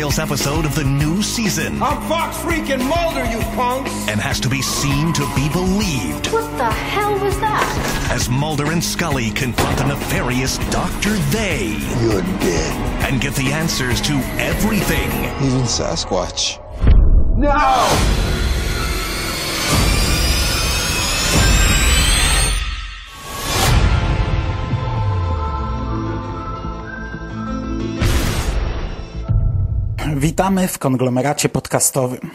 Best Files episode of the new season I'm Fox freaking Mulder, you punks! and has to be seen to be believed What the hell was that? as Mulder and Scully confront the nefarious Dr. They You're dead. and get the answers to everything. Even Sasquatch. Witamy w konglomeracie podcastowym.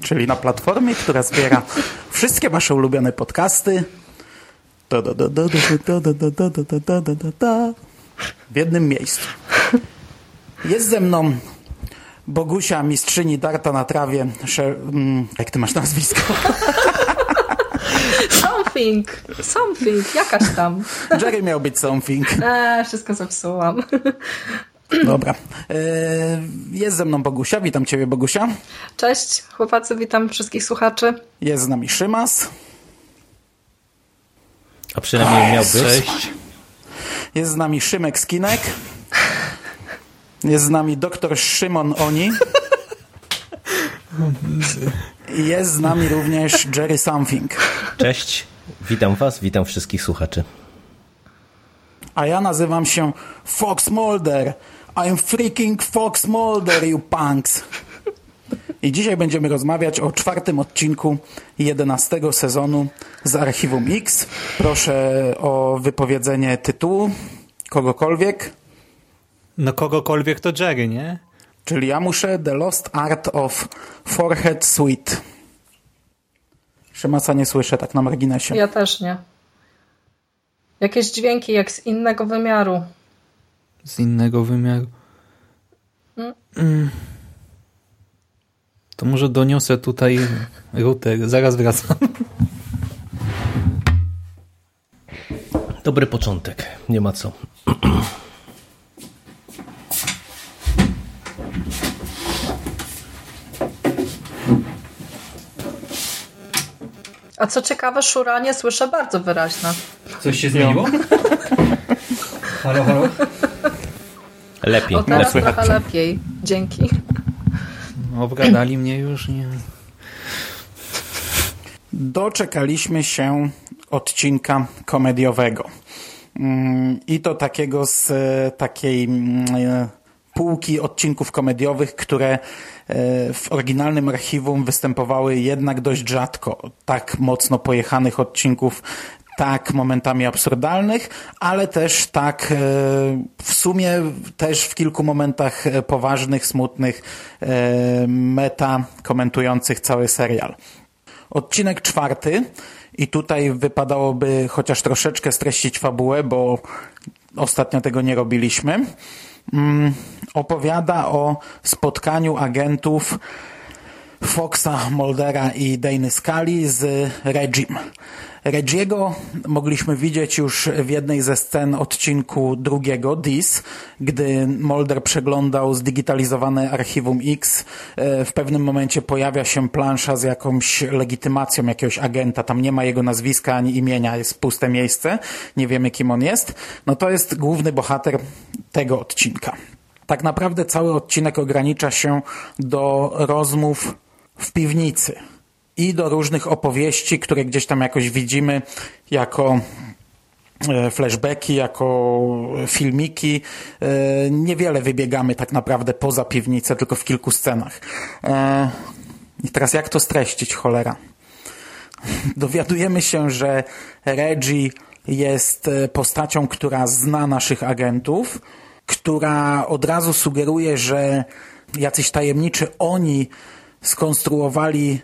Czyli na platformie, która zbiera wszystkie wasze ulubione podcasty w jednym miejscu. Jest ze mną Bogusia, mistrzyni darta na trawie. Jak ty masz nazwisko? Something, something, jakaś tam. Jerry miał być something. Eee, wszystko zepsułam. Dobra. E, Jest ze mną Bogusia. Witam ciebie, Bogusia. Cześć chłopacy, witam wszystkich słuchaczy. Jest z nami Szymas. A przynajmniej miał być. Jest z nami Szymek Skinek. Jest z nami doktor Szymon Oni. Jest z nami również Jerry Something. Cześć. Witam was, witam wszystkich słuchaczy. A ja nazywam się Fox Mulder. I'm freaking Fox Mulder, you punks. I dzisiaj będziemy rozmawiać o czwartym odcinku 11 sezonu z Archiwum X. Proszę o wypowiedzenie tytułu kogokolwiek. No kogokolwiek to Jerry, nie? Czyli ja muszę The Lost Art of Forehead Suite. Szymasa nie słyszę, tak na marginesie. Ja też nie. Jakieś dźwięki jak z innego wymiaru. Z innego wymiaru. Mm. To może doniosę tutaj router. Zaraz wracam. Dobry początek, nie ma co. A co ciekawe, szuranie słyszę bardzo wyraźne. Coś się zmieniło? halo, halo? Lepiej. O, teraz lepiej. trochę lepiej. Dzięki. Obgadali mnie już? Nie. Doczekaliśmy się odcinka komediowego. Mm, I to takiego z e, takiej mm, e, półki odcinków komediowych, które w oryginalnym archiwum występowały jednak dość rzadko. Tak mocno pojechanych odcinków, tak momentami absurdalnych, ale też tak e, w sumie też w kilku momentach e, poważnych, smutnych, e, meta komentujących cały serial. Odcinek czwarty i tutaj wypadałoby chociaż troszeczkę streścić fabułę, bo ostatnio tego nie robiliśmy. Mm, opowiada o spotkaniu agentów Foxa, Moldera i Dany Scully z Regim. Regiego mogliśmy widzieć już w jednej ze scen odcinku drugiego, This, gdy Molder przeglądał zdigitalizowane archiwum X. E, W pewnym momencie pojawia się plansza z jakąś legitymacją jakiegoś agenta. Tam nie ma jego nazwiska ani imienia, jest puste miejsce. Nie wiemy, kim on jest. No to jest główny bohater tego odcinka. Tak naprawdę cały odcinek ogranicza się do rozmów w piwnicy i do różnych opowieści, które gdzieś tam jakoś widzimy jako e, flashbacki, jako filmiki. E, Niewiele wybiegamy tak naprawdę poza piwnicę, tylko w kilku scenach. E, I teraz jak to streścić, cholera? Dowiadujemy się, że Reggie jest e, postacią, która zna naszych agentów, która od razu sugeruje, że jacyś tajemniczy oni skonstruowali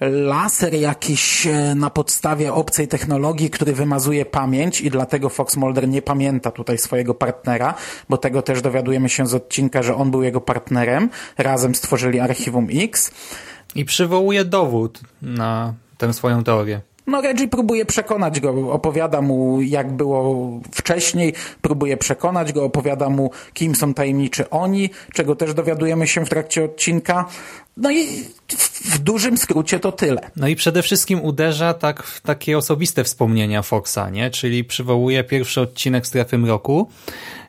laser jakiś e, na podstawie obcej technologii, który wymazuje pamięć i dlatego Fox Mulder nie pamięta tutaj swojego partnera, bo tego też dowiadujemy się z odcinka, że on był jego partnerem. Razem stworzyli Archiwum X. I przywołuje dowód na tę swoją teorię. No Reggie próbuje przekonać go, opowiada mu jak było wcześniej, próbuje przekonać go, opowiada mu kim są tajemniczy oni, czego też dowiadujemy się w trakcie odcinka. No i w dużym skrócie to tyle. No i przede wszystkim uderza tak w takie osobiste wspomnienia Foxa, nie? Czyli przywołuje pierwszy odcinek Strefy Mroku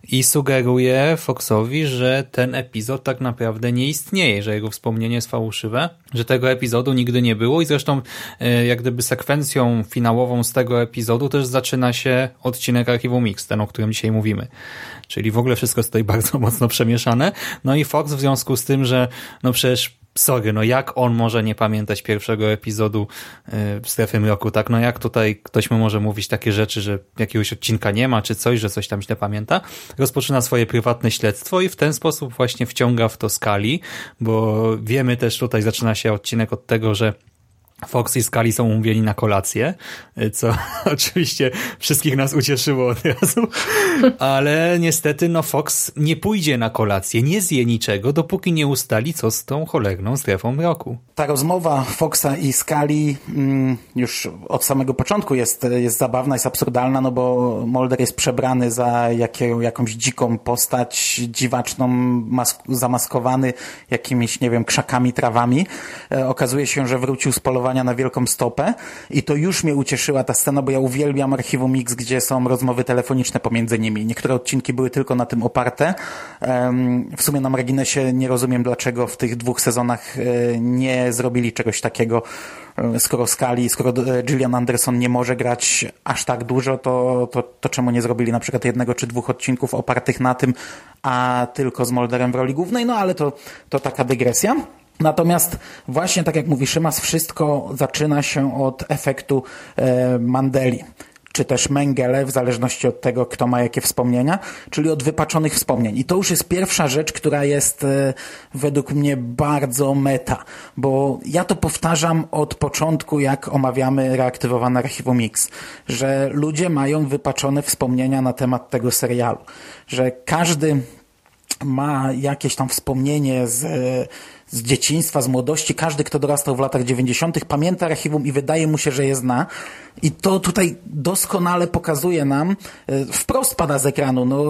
i sugeruje Foxowi, że ten epizod tak naprawdę nie istnieje, że jego wspomnienie jest fałszywe, że tego epizodu nigdy nie było i zresztą e, jak gdyby sekwencją finałową z tego epizodu też zaczyna się odcinek Archiwum Mix, ten o którym dzisiaj mówimy. Czyli w ogóle wszystko jest tutaj bardzo mocno przemieszane. No i Fox w związku z tym, że no przecież sorry, no jak on może nie pamiętać pierwszego epizodu y, Strefy Mroku, tak? No jak tutaj ktoś mu może mówić takie rzeczy, że jakiegoś odcinka nie ma, czy coś, że coś tam źle pamięta? Rozpoczyna swoje prywatne śledztwo i w ten sposób właśnie wciąga w to skali, bo wiemy też tutaj, zaczyna się odcinek od tego, że Fox i Scully są umówieni na kolację, co oczywiście wszystkich nas ucieszyło od razu, ale niestety no Fox nie pójdzie na kolację, nie zje niczego, dopóki nie ustali, co z tą cholerną strefą mroku. Ta rozmowa Foxa i Scully mm, już od samego początku jest, jest zabawna, jest absurdalna, no bo Mulder jest przebrany za jakie, jakąś dziką postać, dziwaczną, zamaskowany jakimiś, nie wiem, krzakami, trawami. E, okazuje się, że wrócił z polowania na wielką stopę i to już mnie ucieszyła ta scena, bo ja uwielbiam Archiwum Mix, gdzie są rozmowy telefoniczne pomiędzy nimi. Niektóre odcinki były tylko na tym oparte. W sumie na marginesie nie rozumiem, dlaczego w tych dwóch sezonach e, nie zrobili czegoś takiego e, skoro Skali, skoro e, Gillian Anderson nie może grać aż tak dużo, to, to, to czemu nie zrobili na przykład jednego czy dwóch odcinków opartych na tym, a tylko z Molderem w roli głównej? No ale to, to taka dygresja. Natomiast właśnie tak jak mówi Szymas, wszystko zaczyna się od efektu e, Mandeli czy też Mengele, w zależności od tego, kto ma jakie wspomnienia, czyli od wypaczonych wspomnień. I to już jest pierwsza rzecz, która jest e, według mnie bardzo meta, bo ja to powtarzam od początku, jak omawiamy reaktywowane archiwum Mix, że ludzie mają wypaczone wspomnienia na temat tego serialu, że każdy ma jakieś tam wspomnienie z z dzieciństwa, z młodości. Każdy, kto dorastał w latach 90., pamięta archiwum i wydaje mu się, że je zna. I to tutaj doskonale pokazuje nam, e, wprost pada z ekranu, no,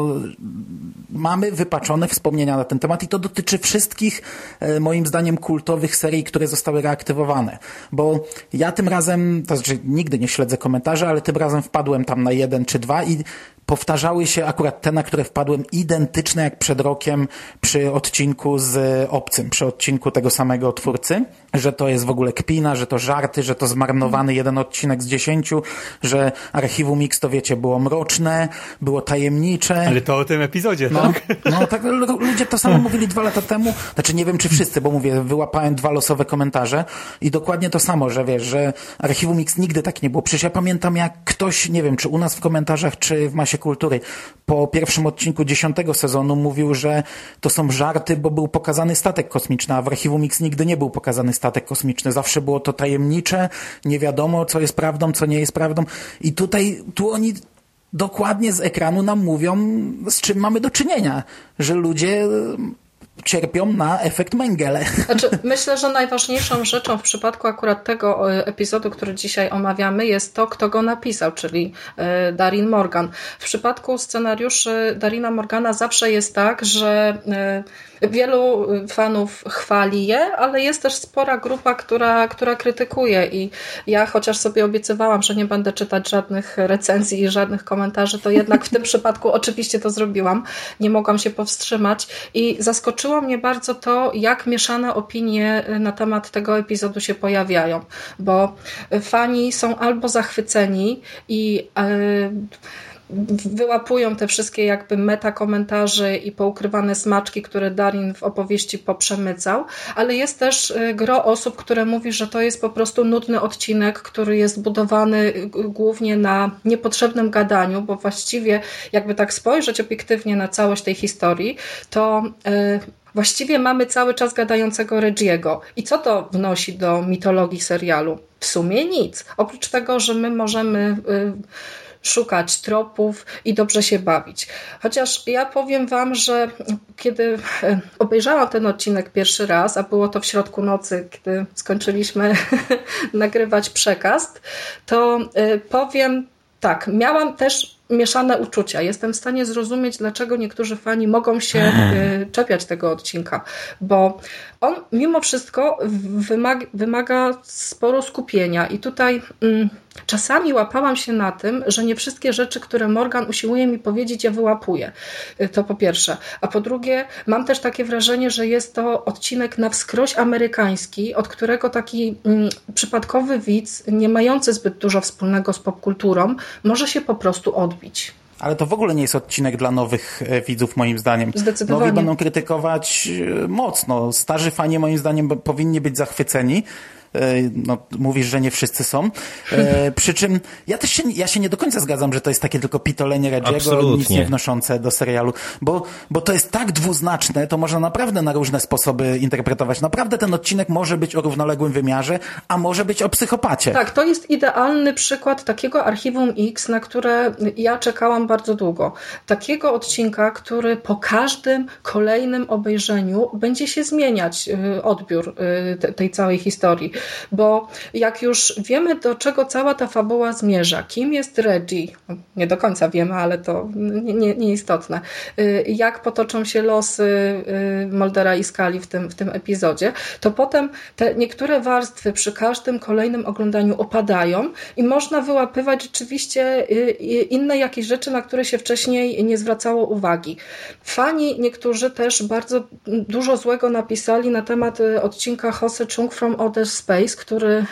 mamy wypaczone wspomnienia na ten temat i to dotyczy wszystkich, e, moim zdaniem, kultowych serii, które zostały reaktywowane. Bo ja tym razem, to znaczy nigdy nie śledzę komentarzy, ale tym razem wpadłem tam na jeden czy dwa i powtarzały się akurat te, na które wpadłem, identyczne jak przed rokiem przy odcinku z Obcym, przy odcinku tego samego twórcy, że to jest w ogóle kpina, że to żarty, że to zmarnowany jeden odcinek z dziesięciu, że Archiwum Mix to wiecie, było mroczne, było tajemnicze. Ale to o tym epizodzie, no, tak? No tak, ludzie to samo mówili dwa lata temu, znaczy nie wiem czy wszyscy, bo mówię, wyłapałem dwa losowe komentarze i dokładnie to samo, że wiesz, że Archiwum Mix nigdy tak nie było. Przecież ja pamiętam jak ktoś, nie wiem, czy u nas w komentarzach, czy w Masie Kultury po pierwszym odcinku dziesiątego sezonu mówił, że to są żarty, bo był pokazany statek kosmiczny, a w Archiwum Mix nigdy nie był pokazany statek kosmiczny. Zawsze było to tajemnicze, nie wiadomo, co jest prawdą, co nie jest prawdą. I tutaj, tu oni dokładnie z ekranu nam mówią, z czym mamy do czynienia, że ludzie cierpią na efekt Mengele. Znaczy, myślę, że najważniejszą rzeczą w przypadku akurat tego e, epizodu, który dzisiaj omawiamy, jest to, kto go napisał, czyli e, Darin Morgan. W przypadku scenariuszy Darina Morgana zawsze jest tak, że e, Wielu fanów chwali je, ale jest też spora grupa, która, która krytykuje. I ja chociaż sobie obiecywałam, że nie będę czytać żadnych recenzji i żadnych komentarzy, to jednak w tym przypadku oczywiście to zrobiłam. Nie mogłam się powstrzymać. I zaskoczyło mnie bardzo to, jak mieszane opinie na temat tego epizodu się pojawiają, bo fani są albo zachwyceni i yy, wyłapują te wszystkie jakby meta komentarze i poukrywane smaczki, które Darin w opowieści poprzemycał, ale jest też y, gro osób, które mówi, że to jest po prostu nudny odcinek, który jest budowany głównie na niepotrzebnym gadaniu, bo właściwie jakby tak spojrzeć obiektywnie na całość tej historii, to y, Właściwie mamy cały czas gadającego Regiego. I co to wnosi do mitologii serialu? W sumie nic. Oprócz tego, że my możemy y, szukać tropów i dobrze się bawić. Chociaż ja powiem Wam, że kiedy y, obejrzałam ten odcinek pierwszy raz, a było to w środku nocy, kiedy skończyliśmy nagrywać przekaz, to y, powiem tak, miałam też mieszane uczucia. Jestem w stanie zrozumieć, dlaczego niektórzy fani mogą się y, czepiać tego odcinka, bo on mimo wszystko wymaga, wymaga sporo skupienia i tutaj mm, czasami łapałam się na tym, że nie wszystkie rzeczy, które Morgan usiłuje mi powiedzieć, ja wyłapuję. Y, to po pierwsze. A po drugie, mam też takie wrażenie, że jest to odcinek na wskroś amerykański, od którego taki mm, przypadkowy widz, nie mający zbyt dużo wspólnego z popkulturą, może się po prostu odbić. Ale to w ogóle nie jest odcinek dla nowych e, widzów, moim zdaniem. Zdecydowanie. Nowi będą krytykować e, mocno. Starzy fani, moim zdaniem, powinni być zachwyceni. E, no, mówisz, że nie wszyscy są. E, przy czym ja też się, ja się nie do końca zgadzam, że to jest takie tylko pitolenie Reggie'ego, nic nie wnoszące do serialu, bo, bo to jest tak dwuznaczne, to można naprawdę na różne sposoby interpretować. Naprawdę ten odcinek może być o równoległym wymiarze, a może być o psychopacie. Tak, to jest idealny przykład takiego archiwum X, na które ja czekałam bardzo długo. Takiego odcinka, który po każdym kolejnym obejrzeniu będzie się zmieniać y, odbiór y, tej całej historii bo jak już wiemy, do czego cała ta fabuła zmierza, kim jest Reggie, nie do końca wiemy, ale to nieistotne, nie, nie y, jak potoczą się losy y, Moldera i Skali w tym, w tym epizodzie, to potem te niektóre warstwy przy każdym kolejnym oglądaniu opadają i można wyłapywać rzeczywiście y, inne jakieś rzeczy, na które się wcześniej nie zwracało uwagi. Fani niektórzy też bardzo dużo złego napisali na temat odcinka Jose Chung from Outer Space, który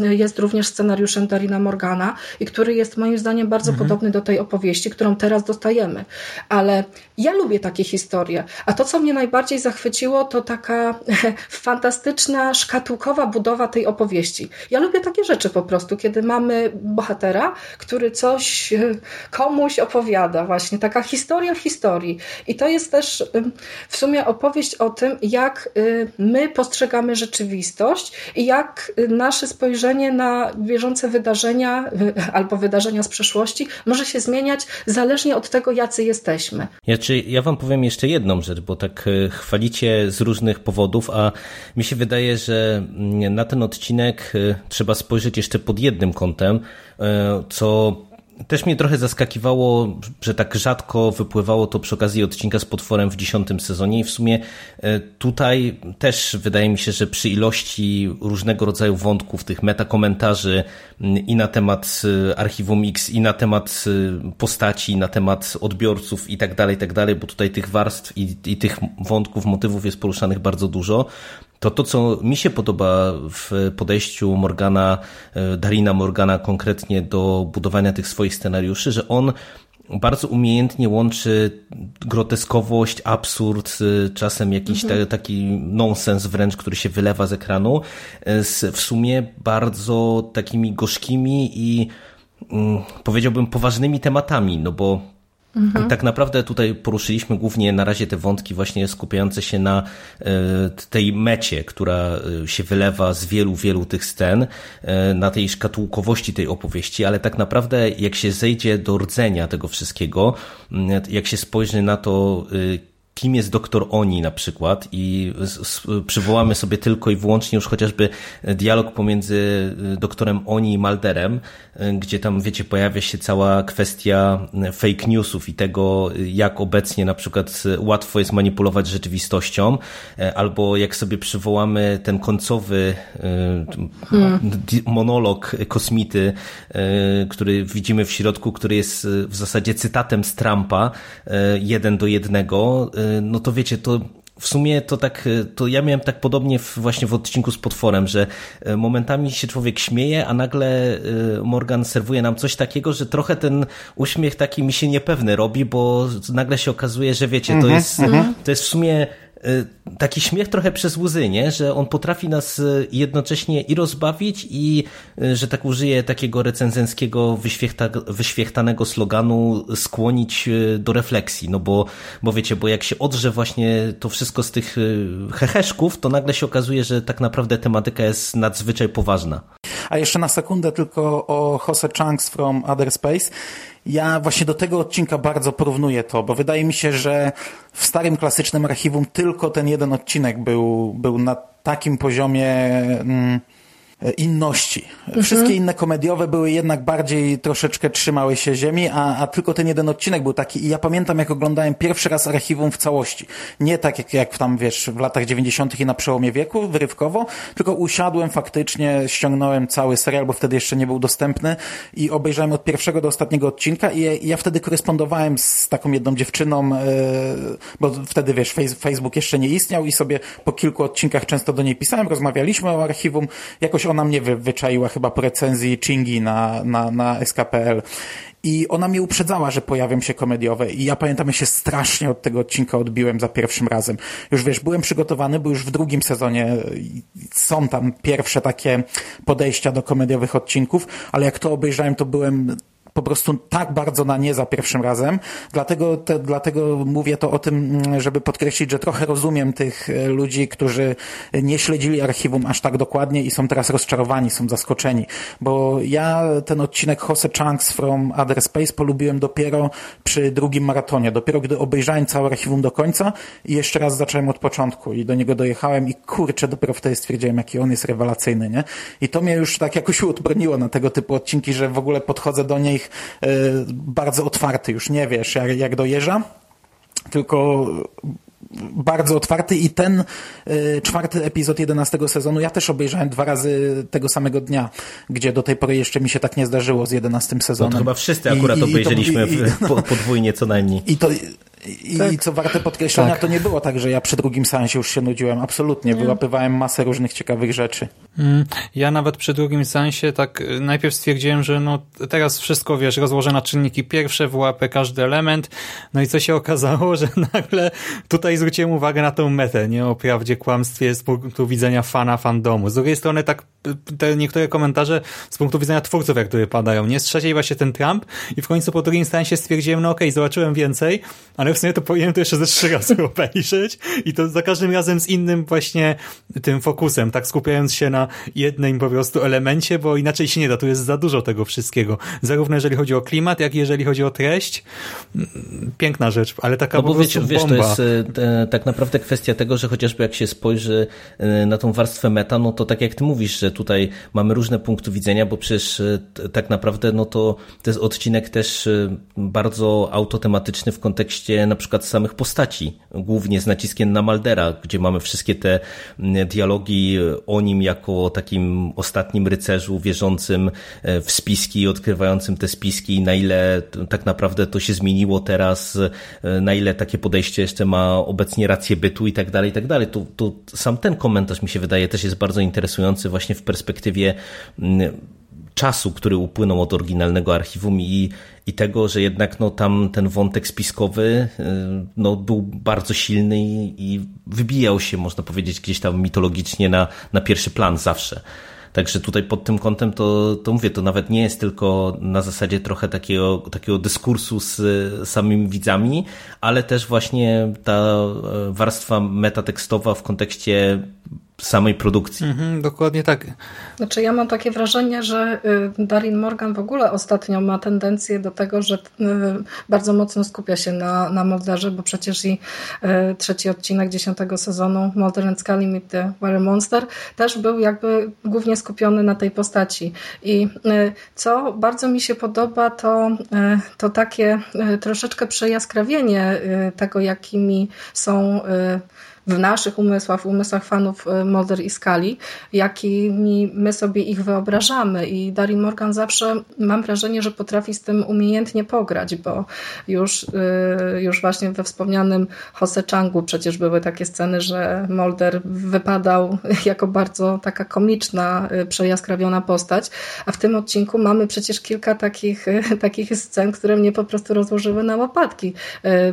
e, jest również scenariuszem Darina Morgana i który jest moim zdaniem bardzo mhm. podobny do tej opowieści, którą teraz dostajemy. Ale ja lubię takie historie. A to, co mnie najbardziej zachwyciło, to taka fantastyczna, szkatułkowa budowa tej opowieści. Ja lubię takie rzeczy po prostu, kiedy mamy bohatera, który coś e, komuś opowiada, właśnie taka historia w historii. I to jest też w sumie opowieść o tym, jak y, my postrzegamy rzeczywistość i jak jak nasze spojrzenie na bieżące wydarzenia albo wydarzenia z przeszłości może się zmieniać zależnie od tego, jacy jesteśmy. Ja, czy, ja wam powiem jeszcze jedną rzecz, bo tak e, chwalicie z różnych powodów, a mi się wydaje, że mm, na ten odcinek e, trzeba spojrzeć jeszcze pod jednym kątem, e, co też mnie trochę zaskakiwało, że tak rzadko wypływało to przy okazji odcinka z potworem w dziesiątym sezonie. I w sumie e, tutaj też wydaje mi się, że przy ilości różnego rodzaju wątków, tych metakomentarzy i na temat e, Archiwum X, i na temat e, postaci, i na temat odbiorców i tak dalej, tak dalej, bo tutaj tych warstw i, i tych wątków, motywów jest poruszanych bardzo dużo, to to, co mi się podoba w podejściu Morgana, e, Darina Morgana konkretnie do budowania tych swoich scenariuszy, że on bardzo umiejętnie łączy groteskowość, absurd, e, czasem jakiś mhm. taki nonsens wręcz, który się wylewa z ekranu, e, z w sumie bardzo takimi gorzkimi i mm, powiedziałbym poważnymi tematami, no bo Mhm. Tak naprawdę tutaj poruszyliśmy głównie na razie te wątki właśnie skupiające się na e, tej mecie, która e, się wylewa z wielu, wielu tych scen, e, na tej szkatułkowości tej opowieści, ale tak naprawdę jak się zejdzie do rdzenia tego wszystkiego, jak się spojrzy na to, kim jest doktor Oni na przykład i przywołamy sobie tylko i wyłącznie już chociażby dialog pomiędzy y, doktorem Oni i Malderem, y, gdzie tam, wiecie, pojawia się cała kwestia y, fake newsów i tego, jak obecnie na przykład łatwo jest manipulować rzeczywistością, albo jak sobie przywołamy ten końcowy hmm. monolog kosmity, który widzimy w środku, który jest w zasadzie cytatem z Trumpa, jeden do jednego, no to wiecie, to w sumie to tak, to ja miałem tak podobnie w, właśnie w odcinku z potworem, że e, momentami się człowiek śmieje, a nagle Morgan serwuje nam coś takiego, że trochę ten uśmiech taki mi się niepewny robi, bo nagle się okazuje, że wiecie, to mhm, jest, mhm. to jest w sumie taki śmiech trochę przez łzy, nie? że on potrafi nas jednocześnie i rozbawić i, że tak użyję takiego recenzenckiego wyświechta, wyświechtanego sloganu, skłonić do refleksji, no bo, bo wiecie, bo jak się odrze właśnie to wszystko z tych heheszków, to nagle się okazuje, że tak naprawdę tematyka jest nadzwyczaj poważna. A jeszcze na sekundę tylko o Jose Chunks from Other Space. Ja właśnie do tego odcinka bardzo porównuję to, bo wydaje mi się, że w starym klasycznym archiwum tylko ten jeden odcinek był, był na takim poziomie. Mm, inności. Wszystkie mhm. inne komediowe były jednak bardziej troszeczkę trzymały się ziemi, a, a tylko ten jeden odcinek był taki. I ja pamiętam, jak oglądałem pierwszy raz archiwum w całości. Nie tak jak, jak tam, wiesz, w latach 90. i na przełomie wieku, wyrywkowo, tylko usiadłem faktycznie, ściągnąłem cały serial, bo wtedy jeszcze nie był dostępny i obejrzałem od pierwszego do ostatniego odcinka i, ja wtedy korespondowałem z taką jedną dziewczyną, yy, bo wtedy, wiesz, Facebook jeszcze nie istniał i sobie po kilku odcinkach często do niej pisałem, rozmawialiśmy o archiwum, jakoś ona mnie wy, wyczaiła chyba po recenzji Chingi na, na, na SKPL. I ona mnie uprzedzała, że pojawią się komediowe. I ja pamiętam, ja się strasznie od tego odcinka odbiłem za pierwszym razem. Już wiesz, byłem przygotowany, bo już w drugim sezonie są tam pierwsze takie podejścia do komediowych odcinków, ale jak to obejrzałem, to byłem po prostu tak bardzo na nie za pierwszym razem. Dlatego, te, dlatego mówię to o tym, żeby podkreślić, że trochę rozumiem tych e, ludzi, którzy nie śledzili archiwum aż tak dokładnie i są teraz rozczarowani, są zaskoczeni. Bo ja ten odcinek Jose Chunks from Other Space polubiłem dopiero przy drugim maratonie. Dopiero gdy obejrzałem całe archiwum do końca i jeszcze raz zacząłem od początku i do niego dojechałem i kurczę, dopiero wtedy stwierdziłem, jaki on jest rewelacyjny, nie? I to mnie już tak jakoś uodbroniło na tego typu odcinki, że w ogóle podchodzę do nich E, bardzo otwarty, już nie wiesz jak, jak dojeżdża, tylko bardzo otwarty i ten y, czwarty epizod jedenastego sezonu ja też obejrzałem dwa razy tego samego dnia, gdzie do tej pory jeszcze mi się tak nie zdarzyło z jedenastym sezonem. No to chyba wszyscy akurat I, obejrzeliśmy i, i, no, podwójnie co najmniej. I to i, tak. I co warte podkreślenia, tak. to nie było tak, że ja przy drugim seansie już się nudziłem. Absolutnie. Nie. Wyłapywałem masę różnych ciekawych rzeczy. Mm, ja nawet przy drugim seansie tak y, najpierw stwierdziłem, że no teraz wszystko, wiesz, rozłożę na czynniki pierwsze, wyłapę każdy element. No i co się okazało, że nagle tutaj zwróciłem uwagę na tą metę, nie? O prawdzie, kłamstwie z punktu widzenia fana fandomu. Z drugiej strony tak te niektóre komentarze z punktu widzenia twórców, jak które padają, nie? Z trzeciej właśnie ten Trump i w końcu po drugim seansie stwierdziłem, no okej, okay, zobaczyłem więcej, ale w sumie to powinienem to jeszcze ze trzy razy obejrzeć i to za każdym razem z innym właśnie tym fokusem, tak skupiając się na jednym po prostu elemencie, bo inaczej się nie da, tu jest za dużo tego wszystkiego. Zarówno jeżeli chodzi o klimat, jak i jeżeli chodzi o treść. Piękna rzecz, ale taka no po prostu wiesz, bomba. To jest e, tak naprawdę kwestia tego, że chociażby jak się spojrzy e, na tą warstwę meta, no to tak jak ty mówisz, że tutaj mamy różne punkty widzenia, bo przecież e, tak naprawdę no to, to jest odcinek też bardzo autotematyczny w kontekście na przykład samych postaci, głównie z naciskiem na Maldera, gdzie mamy wszystkie te dialogi o nim jako takim ostatnim rycerzu wierzącym e, w spiski odkrywającym te spiski, na ile tak naprawdę to się zmieniło teraz, e, na ile takie podejście jeszcze ma obecnie rację bytu i tak dalej, i tak dalej. To sam ten komentarz mi się wydaje też jest bardzo interesujący właśnie w perspektywie mm, czasu, który upłynął od oryginalnego archiwum i, i tego, że jednak no, tam ten wątek spiskowy y, no, był bardzo silny i, i wybijał się, można powiedzieć, gdzieś tam mitologicznie na, na pierwszy plan zawsze. Także tutaj pod tym kątem to, to mówię, to nawet nie jest tylko na zasadzie trochę takiego, takiego dyskursu z samymi widzami, ale też właśnie ta e, warstwa metatekstowa w kontekście samej produkcji. Mhm, dokładnie tak. Znaczy ja mam takie wrażenie, że y, Darin Morgan w ogóle ostatnio ma tendencję do tego, że y, bardzo mocno skupia się na, na Molderze, bo przecież i y, trzeci odcinek dziesiątego sezonu Molder and Scully Meet the Were Monster też był jakby głównie skupiony na tej postaci. I co bardzo mi się podoba, to, to takie troszeczkę przejaskrawienie tego, jakimi są w naszych umysłach, w umysłach fanów y, Mulder i Skali, jakimi my sobie ich wyobrażamy. I Darin Morgan zawsze mam wrażenie, że potrafi z tym umiejętnie pograć, bo już, y, już właśnie we wspomnianym Jose Changu przecież były takie sceny, że Mulder wypadał jako bardzo taka komiczna, y, przejaskrawiona postać, a w tym odcinku mamy przecież kilka takich, takich scen, które mnie po prostu rozłożyły na łopatki.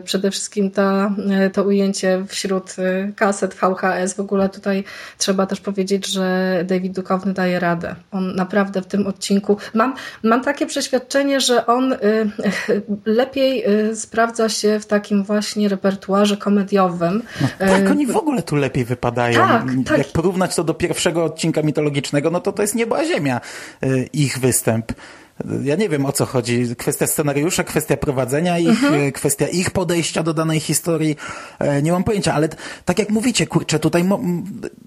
Przede wszystkim ta, to ujęcie wśród kaset VHS. W ogóle tutaj trzeba też powiedzieć, że David Duchowny daje radę. On naprawdę w tym odcinku. Mam, mam takie przeświadczenie, że on lepiej sprawdza się w takim właśnie repertuarze komediowym. No, tak, oni w ogóle tu lepiej wypadają. Tak, tak. Jak porównać to do pierwszego odcinka mitologicznego, no to to jest niebo a ziemia ich występ. Ja nie wiem o co chodzi. Kwestia scenariusza, kwestia prowadzenia ich, mhm. kwestia ich podejścia do danej historii. E, nie mam pojęcia, ale tak jak mówicie, kurczę, tutaj mo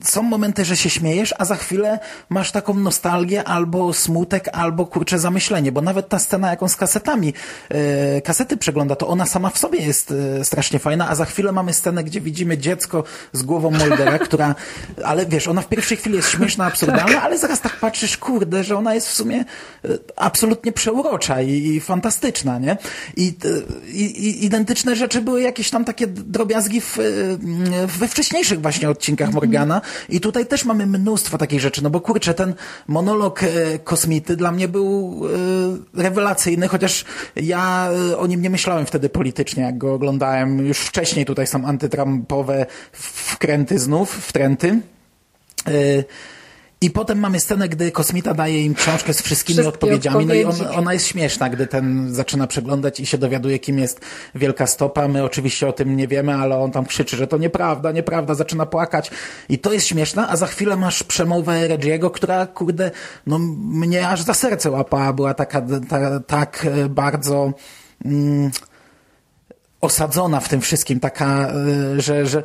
są momenty, że się śmiejesz, a za chwilę masz taką nostalgię albo smutek, albo kurczę zamyślenie, bo nawet ta scena, jaką z kasetami, e, kasety przegląda, to ona sama w sobie jest e, strasznie fajna, a za chwilę mamy scenę, gdzie widzimy dziecko z głową Moldera, która, ale wiesz, ona w pierwszej chwili jest śmieszna, absurdalna, tak. ale zaraz tak patrzysz, kurde, że ona jest w sumie absolutnie absolutnie przeurocza i, i fantastyczna, nie? I, i, I, identyczne rzeczy były jakieś tam takie drobiazgi w, we wcześniejszych właśnie odcinkach mhm. Morgana i tutaj też mamy mnóstwo takich rzeczy, no bo kurczę, ten monolog e, kosmity dla mnie był e, rewelacyjny, chociaż ja e, o nim nie myślałem wtedy politycznie, jak go oglądałem. Już wcześniej tutaj są antytrampowe wkręty znów, wtręty. I potem mamy scenę, gdy kosmita daje im książkę z wszystkimi Wszystkie odpowiedziami. No i on, ona jest śmieszna, gdy ten zaczyna przeglądać i się dowiaduje, kim jest Wielka Stopa. My oczywiście o tym nie wiemy, ale on tam krzyczy, że to nieprawda, nieprawda, zaczyna płakać. I to jest śmieszne, a za chwilę masz przemowę Reggie'ego, która, kurde, no mnie aż za serce łapała. Była taka, ta, tak bardzo... Mm, osadzona w tym wszystkim, taka, y, że, że,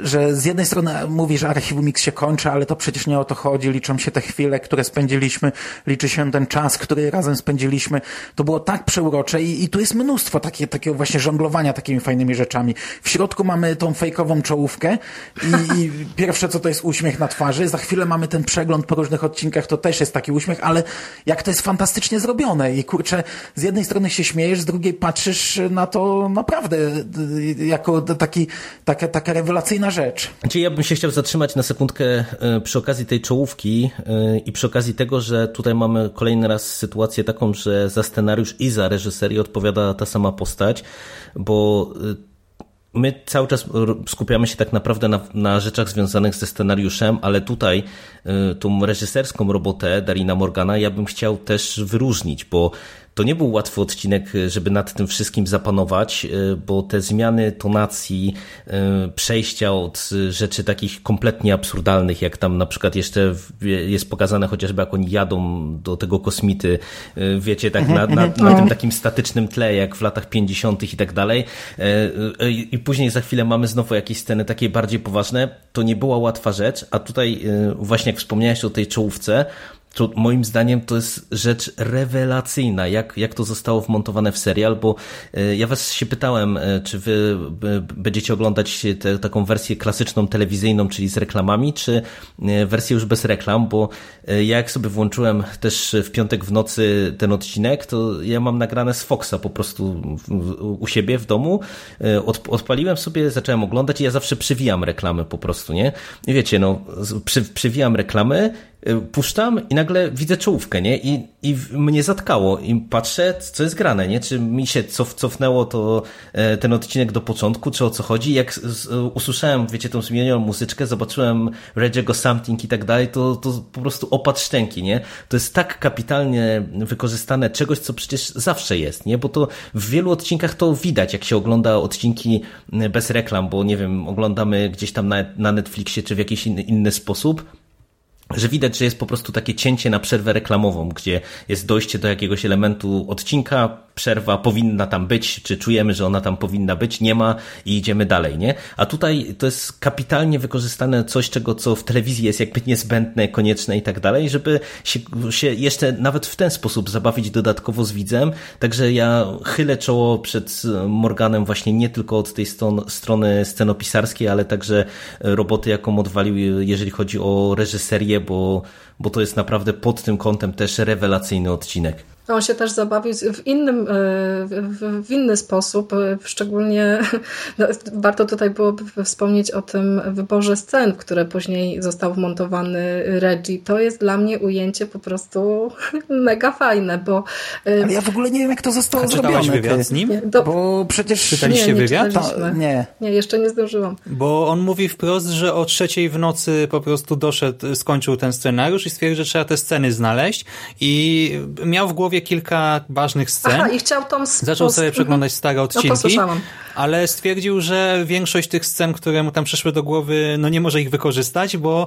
że z jednej strony mówi, że Archiwum Mix się kończy, ale to przecież nie o to chodzi, liczą się te chwile, które spędziliśmy, liczy się ten czas, który razem spędziliśmy. To było tak przeurocze i, i tu jest mnóstwo takie, takiego właśnie żonglowania takimi fajnymi rzeczami. W środku mamy tą fejkową czołówkę i, i pierwsze co to jest uśmiech na twarzy, za chwilę mamy ten przegląd po różnych odcinkach, to też jest taki uśmiech, ale jak to jest fantastycznie zrobione i kurczę, z jednej strony się śmiejesz, z drugiej patrzysz na to naprawdę naprawdę jako taki, taka, taka rewelacyjna rzecz. Czyli ja bym się chciał zatrzymać na sekundkę e, przy okazji tej czołówki e, i przy okazji tego, że tutaj mamy kolejny raz sytuację taką, że za scenariusz i za reżyserię odpowiada ta sama postać, bo my cały czas skupiamy się tak naprawdę na, na, rzeczach związanych ze scenariuszem, ale tutaj tą reżyserską robotę Darina Morgana ja bym chciał też wyróżnić, bo to nie był łatwy odcinek, żeby nad tym wszystkim zapanować, e, bo te zmiany tonacji, e, przejścia od rzeczy takich kompletnie absurdalnych, jak tam na przykład jeszcze jest pokazane chociażby jak oni jadą do tego kosmity, e, wiecie, tak na, na, na tym takim statycznym tle, jak w latach 50. i tak dalej. I później za chwilę mamy znowu jakieś sceny takie bardziej poważne. To nie była łatwa rzecz, a tutaj właśnie jak wspomniałeś o tej czołówce, to moim zdaniem to jest rzecz rewelacyjna, jak, jak to zostało wmontowane w serial, bo e, ja was się pytałem, e, czy wy będziecie oglądać te, taką wersję klasyczną, telewizyjną, czyli z reklamami, czy e, wersję już bez reklam, bo ja jak sobie włączyłem też w piątek w nocy ten odcinek, to ja mam nagrane z Foxa po prostu u siebie w domu, Od, odpaliłem sobie, zacząłem oglądać i ja zawsze przywijam reklamy po prostu, nie? I wiecie, no, przy, przywijam reklamy, puszczam i nagle widzę czołówkę, nie? I, i mnie zatkało i patrzę, co jest grane, nie? Czy mi się cof, cofnęło to e, ten odcinek do początku, czy o co chodzi? Jak usłyszałem, wiecie, tą zmienioną muzyczkę, zobaczyłem Reggie'ego Something i tak dalej, to, to po prostu opad szczęki, nie? To jest tak kapitalnie wykorzystane czegoś, co przecież zawsze jest, nie? Bo to w wielu odcinkach to widać, jak się ogląda odcinki bez reklam, bo nie wiem, oglądamy gdzieś tam na, na Netflixie, czy w jakiś inny, inny sposób, że widać, że jest po prostu takie cięcie na przerwę reklamową, gdzie jest dojście do jakiegoś elementu odcinka, przerwa powinna tam być, czy czujemy, że ona tam powinna być, nie ma i idziemy dalej, nie? A tutaj to jest kapitalnie wykorzystane coś, czego co w telewizji jest jakby niezbędne, konieczne i tak dalej, żeby się, się jeszcze nawet w ten sposób zabawić dodatkowo z widzem. Także ja chylę czoło przed Morganem właśnie nie tylko od tej stron, strony scenopisarskiej, ale także roboty, jaką odwalił, jeżeli chodzi o reżyserię, bo bo to jest naprawdę pod tym kątem też rewelacyjny odcinek. On się też zabawił w, innym, e, w, inny sposób, e, szczególnie no, warto tutaj byłoby wspomnieć o tym wyborze scen, w które później został wmontowany Reggie. To jest dla mnie ujęcie po prostu mega fajne, bo... E, Ale ja w ogóle nie wiem, jak to zostało A zrobione. wywiad z nim? Do... Bo przecież... Czytaliście nie, nie wywiad? To, nie. Nie, jeszcze nie zdążyłam. Bo on mówi wprost, że o trzeciej w nocy po prostu doszedł, skończył ten scenariusz i stwierdził, że trzeba te sceny znaleźć i miał w głowie kilka ważnych scen. Aha, i chciał tą... Zaczął sobie przeglądać stare odcinki, no ale stwierdził, że większość tych scen, które mu tam przyszły do głowy, no nie może ich wykorzystać, bo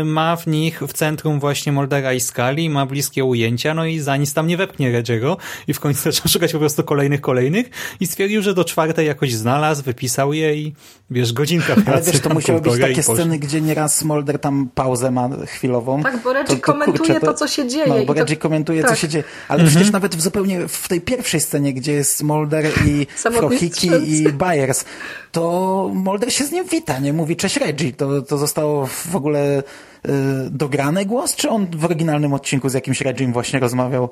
y, ma w nich w centrum właśnie Moldera i Skali, ma bliskie ujęcia, no i za nic tam nie wepnie Redziego i w końcu zaczął szukać po prostu kolejnych, kolejnych i stwierdził, że do czwartej jakoś znalazł, wypisał je i wiesz, godzinka pracy. Ale wiesz, to musiały być takie sceny, gdzie nieraz Molder tam pauzę ma chwilową. Tak, bo Reggie to, to, komentuje kurczę, to, to, co się dzieje. No, bo Reggie komentuje, tak. co się dzieje. Ale mhm. przecież nawet w zupełnie w tej pierwszej scenie, gdzie jest Molder i Frohiki i Byers, to Molder się z nim wita, nie? Mówi cześć Reggie. To, to zostało w ogóle y, dograny głos, czy on w oryginalnym odcinku z jakimś Reggiem właśnie rozmawiał?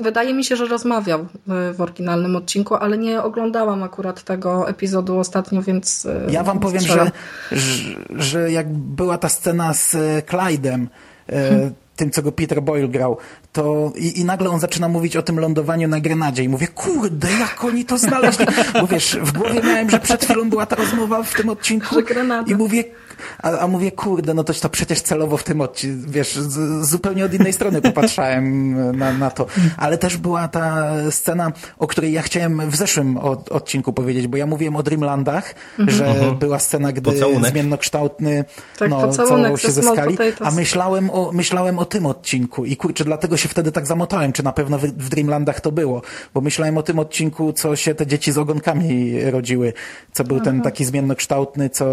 Wydaje mi się, że rozmawiał w, w, oryginalnym odcinku, ale nie oglądałam akurat tego epizodu ostatnio, więc. Y, ja wam powiem, że, że, że jak była ta scena z Clyde'em, y, hmm tym, co go Peter Boyle grał, to i, i, nagle on zaczyna mówić o tym lądowaniu na Grenadzie i mówię, kurde, jak oni to znaleźli? Bo wiesz, w głowie miałem, że przed chwilą była ta rozmowa w tym odcinku i mówię, a, a mówię, kurde, no toś to przecież celowo w tym odcinku, wiesz, z, zupełnie od innej strony popatrzałem na, na to. Ale też była ta scena, o której ja chciałem w zeszłym od, odcinku powiedzieć, bo ja mówiłem o Dreamlandach, mhm. że mhm. była scena, gdy Pocałunek. zmiennokształtny tak, no, całował się ze skali, a myślałem o, myślałem o tym odcinku i kurczę, dlatego się wtedy tak zamotałem, czy na pewno w, w Dreamlandach to było, bo myślałem o tym odcinku, co się te dzieci z ogonkami rodziły, co był Aha. ten taki zmiennokształtny, co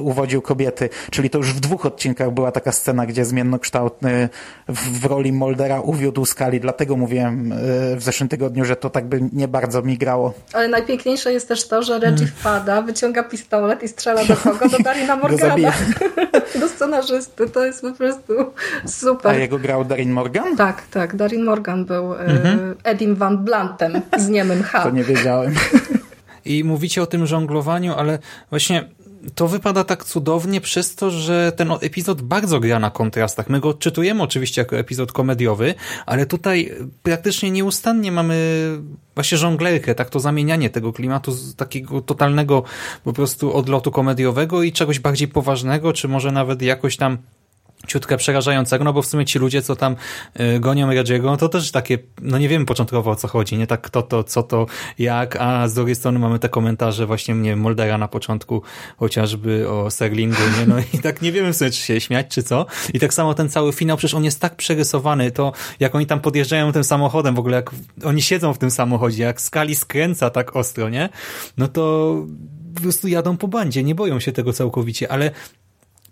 uwodził kobiety, czyli to już w dwóch odcinkach była taka scena, gdzie zmiennokształtny w, w roli Moldera uwiódł skali, dlatego mówiłem e, w zeszłym tygodniu, że to tak by nie bardzo mi grało. Ale najpiękniejsze jest też to, że Reggie hmm. wpada, wyciąga pistolet i strzela do kogo? Do Darina Morgana. do scenarzysty. To jest po prostu super. A jego grał Darin Morgan? Tak, tak. Darin Morgan był mhm. Edim Van Blantem z niemym H. To nie wiedziałem. I mówicie o tym żonglowaniu, ale właśnie to wypada tak cudownie przez to, że ten epizod bardzo gra na kontrastach. My go odczytujemy oczywiście jako epizod komediowy, ale tutaj praktycznie nieustannie mamy właśnie żonglerkę, tak to zamienianie tego klimatu z takiego totalnego po prostu odlotu komediowego i czegoś bardziej poważnego, czy może nawet jakoś tam ciutkę przerażającego, no bo w sumie ci ludzie, co tam y, gonią Reggie'ego, to też takie, no nie wiemy początkowo o co chodzi, nie? Tak kto to, co to, jak, a z drugiej strony mamy te komentarze właśnie, mnie Moldera na początku chociażby o Serlingu, nie, no i tak nie wiemy w sumie, czy się śmiać, czy co. I tak samo ten cały finał, przecież on jest tak przerysowany, to jak oni tam podjeżdżają tym samochodem, w ogóle jak oni siedzą w tym samochodzie, jak skali skręca tak ostro, nie, no to po prostu jadą po bandzie, nie boją się tego całkowicie, ale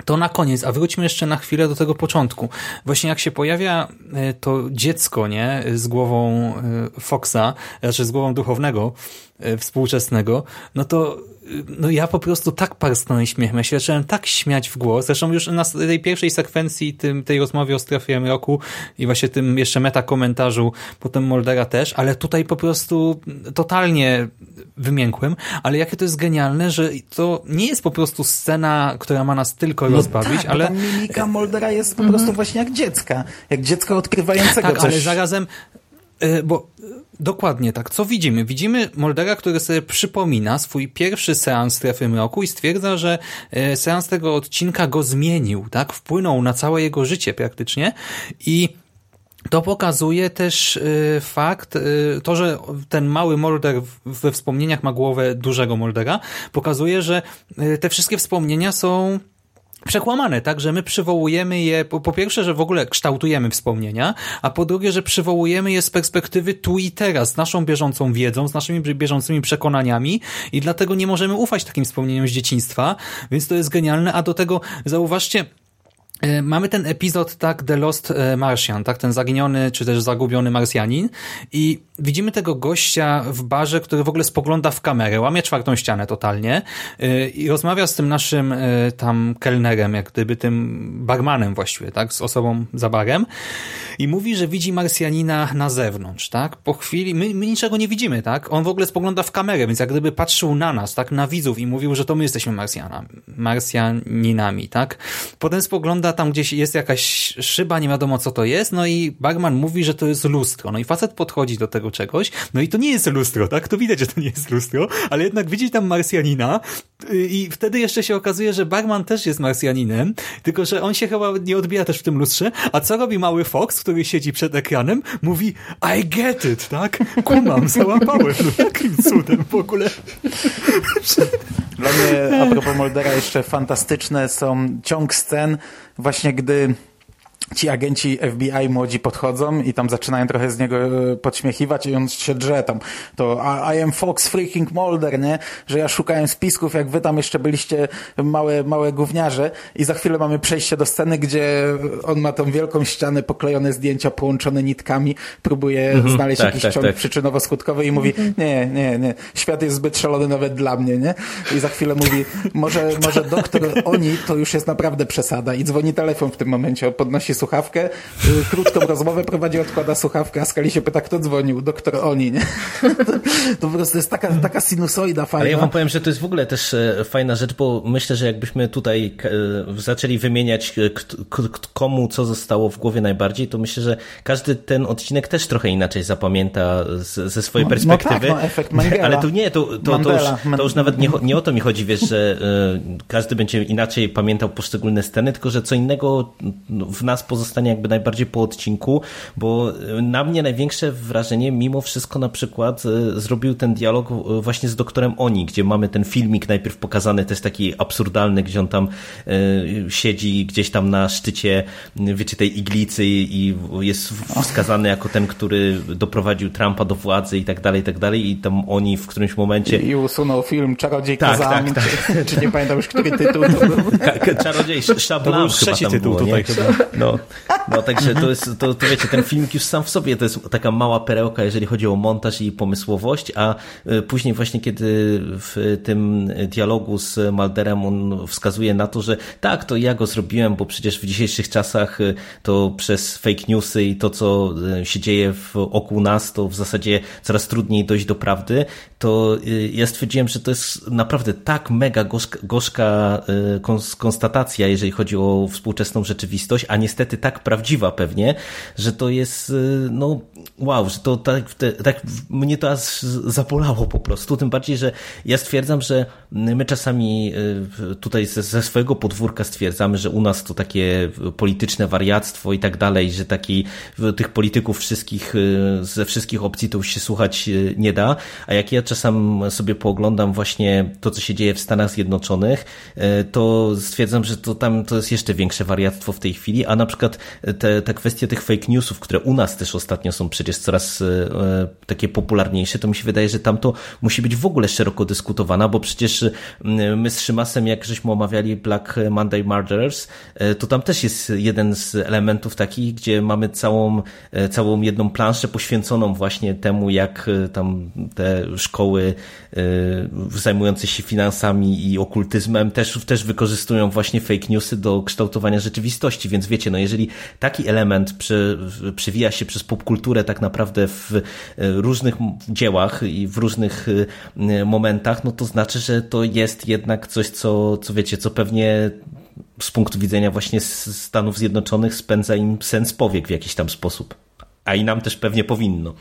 to na koniec, a wróćmy jeszcze na chwilę do tego początku. Właśnie jak się pojawia e, to dziecko, nie, z głową e, Foxa, znaczy z głową duchownego e, współczesnego, no to no ja po prostu tak parsknąłem śmiechem, ja się zacząłem tak śmiać w głos, zresztą już na tej pierwszej sekwencji tym, tej rozmowie o strefie mroku i właśnie tym jeszcze meta komentarzu potem Moldera też, ale tutaj po prostu totalnie wymiękłem, ale jakie to jest genialne, że to nie jest po prostu scena, która ma nas tylko no rozbawić, tak, ale... Tam mimika Moldera jest po prostu właśnie jak dziecka, jak dziecko odkrywającego tak, coś. ale zarazem bo e, dokładnie tak. Co widzimy? Widzimy Moldera, który sobie przypomina swój pierwszy seans strefy mroku i stwierdza, że e, seans tego odcinka go zmienił, tak? Wpłynął na całe jego życie praktycznie i to pokazuje też fakt, to, że ten mały Molder we wspomnieniach ma głowę dużego Moldera, pokazuje, że te wszystkie wspomnienia są przekłamane, tak, że my przywołujemy je, po, po, pierwsze, że w ogóle kształtujemy wspomnienia, a po drugie, że przywołujemy je z perspektywy tu i teraz, z naszą bieżącą wiedzą, z naszymi bieżącymi przekonaniami i dlatego nie możemy ufać takim wspomnieniom z dzieciństwa, więc to jest genialne, a do tego zauważcie, mamy ten epizod, tak, The Lost e, Martian, tak, ten zaginiony, czy też zagubiony Marsjanin. I widzimy tego gościa w barze, który w ogóle spogląda w kamerę, łamie czwartą ścianę totalnie e, i rozmawia z tym naszym tam kelnerem, jak gdyby tym barmanem właściwie, tak, z osobą za barem. I mówi, że widzi Marsjanina na zewnątrz, tak, po chwili, my, my niczego nie widzimy, tak, on w ogóle spogląda w kamerę, więc jak gdyby patrzył na nas, tak, na widzów i mówił, że to my jesteśmy Marsjanami, Marsjaninami, tak, potem spogląda tam gdzieś jest jakaś szyba, nie wiadomo co to jest, no i barman mówi, że to jest lustro. No i facet podchodzi do tego czegoś, no i to nie jest lustro, tak? To widać, że to nie jest lustro, ale jednak widzi tam Marsjanina y, i wtedy jeszcze się okazuje, że barman też jest Marsjaninem, tylko że on się chyba nie odbija też w tym lustrze, a co robi mały Fox, który siedzi przed ekranem? Mówi, I get it, tak? Kumam, załapałem. No jakim cudem w ogóle? Dla mnie, a propos Moldera, jeszcze fantastyczne są ciąg scen, właśnie gdy ci agenci FBI młodzi podchodzą i tam zaczynają trochę z niego e, podśmiechiwać i on się drze tam. To I am Fox freaking Mulder, nie? Że ja szukałem spisków, jak wy tam jeszcze byliście małe, małe gówniarze i za chwilę mamy przejście do sceny, gdzie on ma tą wielką ścianę, poklejone zdjęcia połączone nitkami, próbuje mhm, znaleźć tak, jakiś tak, ciąg tak. przyczynowo-skutkowy i mówi nie, nie, nie, świat jest zbyt szalony nawet dla mnie, nie? I za chwilę mówi, może, może doktor Oni to już jest naprawdę przesada i dzwoni telefon w tym momencie, podnosi słuchawkę, y, krótką rozmowę prowadzi, odkłada słuchawkę, a Skali się pyta, kto dzwonił? Doktor Oni, nie? To, to po prostu jest taka, taka sinusoida fajna. Ale ja wam powiem, że to jest w ogóle też e, fajna rzecz, bo myślę, że jakbyśmy tutaj e, zaczęli wymieniać e, komu co zostało w głowie najbardziej, to myślę, że każdy ten odcinek też trochę inaczej zapamięta ze swojej no, perspektywy. No tak, no, efekt Mengela. Ale tu nie, to, to, Mandela, to, już, to już nawet nie, nie o to mi chodzi, wiesz, że każdy będzie inaczej pamiętał poszczególne sceny, tylko że co innego w nas pozostanie jakby najbardziej po odcinku, bo e, na mnie największe wrażenie mimo wszystko na przykład e, zrobił ten dialog e, właśnie z doktorem Oni, gdzie mamy ten filmik najpierw pokazany, to jest taki absurdalny, gdzie on tam siedzi gdzieś tam na szczycie, wiecie, tej iglicy i jest wskazany jako ten, który doprowadził Trumpa do władzy i tak dalej, i tak dalej i tam Oni w którymś momencie... I, i usunął film Czarodziej tak, tak, tak. Czy, czy, nie pamiętam już, który tytuł to był? Czarodziej Szablam To był trzeci tytuł było, tutaj chyba. No, no także to jest, to, to wiecie, ten filmik już sam w sobie to jest taka mała perełka, jeżeli chodzi o montaż i pomysłowość, a y, później właśnie kiedy w tym dialogu z Malderem on wskazuje na to, że tak, to ja go zrobiłem, bo przecież w dzisiejszych czasach y, to przez fake newsy i to, co y, się dzieje wokół nas, to w zasadzie coraz trudniej dojść do prawdy, to ja stwierdziłem, że to jest naprawdę tak mega gorzka, gorzka konstatacja, jeżeli chodzi o współczesną rzeczywistość, a niestety tak prawdziwa pewnie, że to jest, y, no wow, że to tak, tak mnie to aż zapolało po prostu, tym bardziej, że ja stwierdzam, że my czasami y, tutaj ze, ze swojego podwórka stwierdzamy, że u nas to takie polityczne wariactwo i tak dalej, że taki tych polityków wszystkich, y, ze wszystkich opcji to już się słuchać nie da, a jak ja czasem sobie pooglądam właśnie to, co się dzieje w Stanach Zjednoczonych, to stwierdzam, że to tam to jest jeszcze większe wariactwo w tej chwili, a na przykład te, te kwestie tych fake newsów, które u nas też ostatnio są przecież coraz e, takie popularniejsze, to mi się wydaje, że tam to musi być w ogóle szeroko dyskutowana, bo przecież my z Szymasem, jak żeśmy omawiali Black Monday Murderers, e, to tam też jest jeden z elementów takich, gdzie mamy całą, e, całą jedną planszę poświęconą właśnie temu, jak tam te szkoły zajmujące się finansami i okultyzmem też, też wykorzystują właśnie fake newsy do kształtowania rzeczywistości, więc wiecie, no jeżeli taki element przy, przywija się przez popkulturę tak naprawdę w e, różnych dziełach i w różnych e, momentach, no to znaczy, że to jest jednak coś, co, co wiecie, co pewnie z punktu widzenia właśnie Stanów Zjednoczonych spędza im sens powiek w jakiś tam sposób. A i nam też pewnie powinno.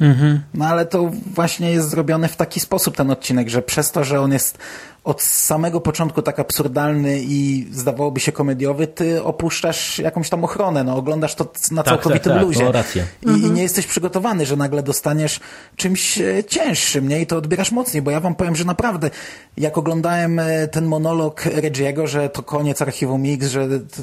Mhm. No ale to właśnie jest zrobione w taki sposób ten odcinek, że przez to, że on jest od samego początku tak absurdalny i zdawałoby się komediowy, ty opuszczasz jakąś tam ochronę, no oglądasz to na tak, całkowitym tak, tak, luzie. I, mhm. I, nie jesteś przygotowany, że nagle dostaniesz czymś e, cięższym, nie? I to odbierasz mocniej, bo ja wam powiem, że naprawdę, jak oglądałem e, ten monolog Reggie'ego, że to koniec Archiwum Mix, że to,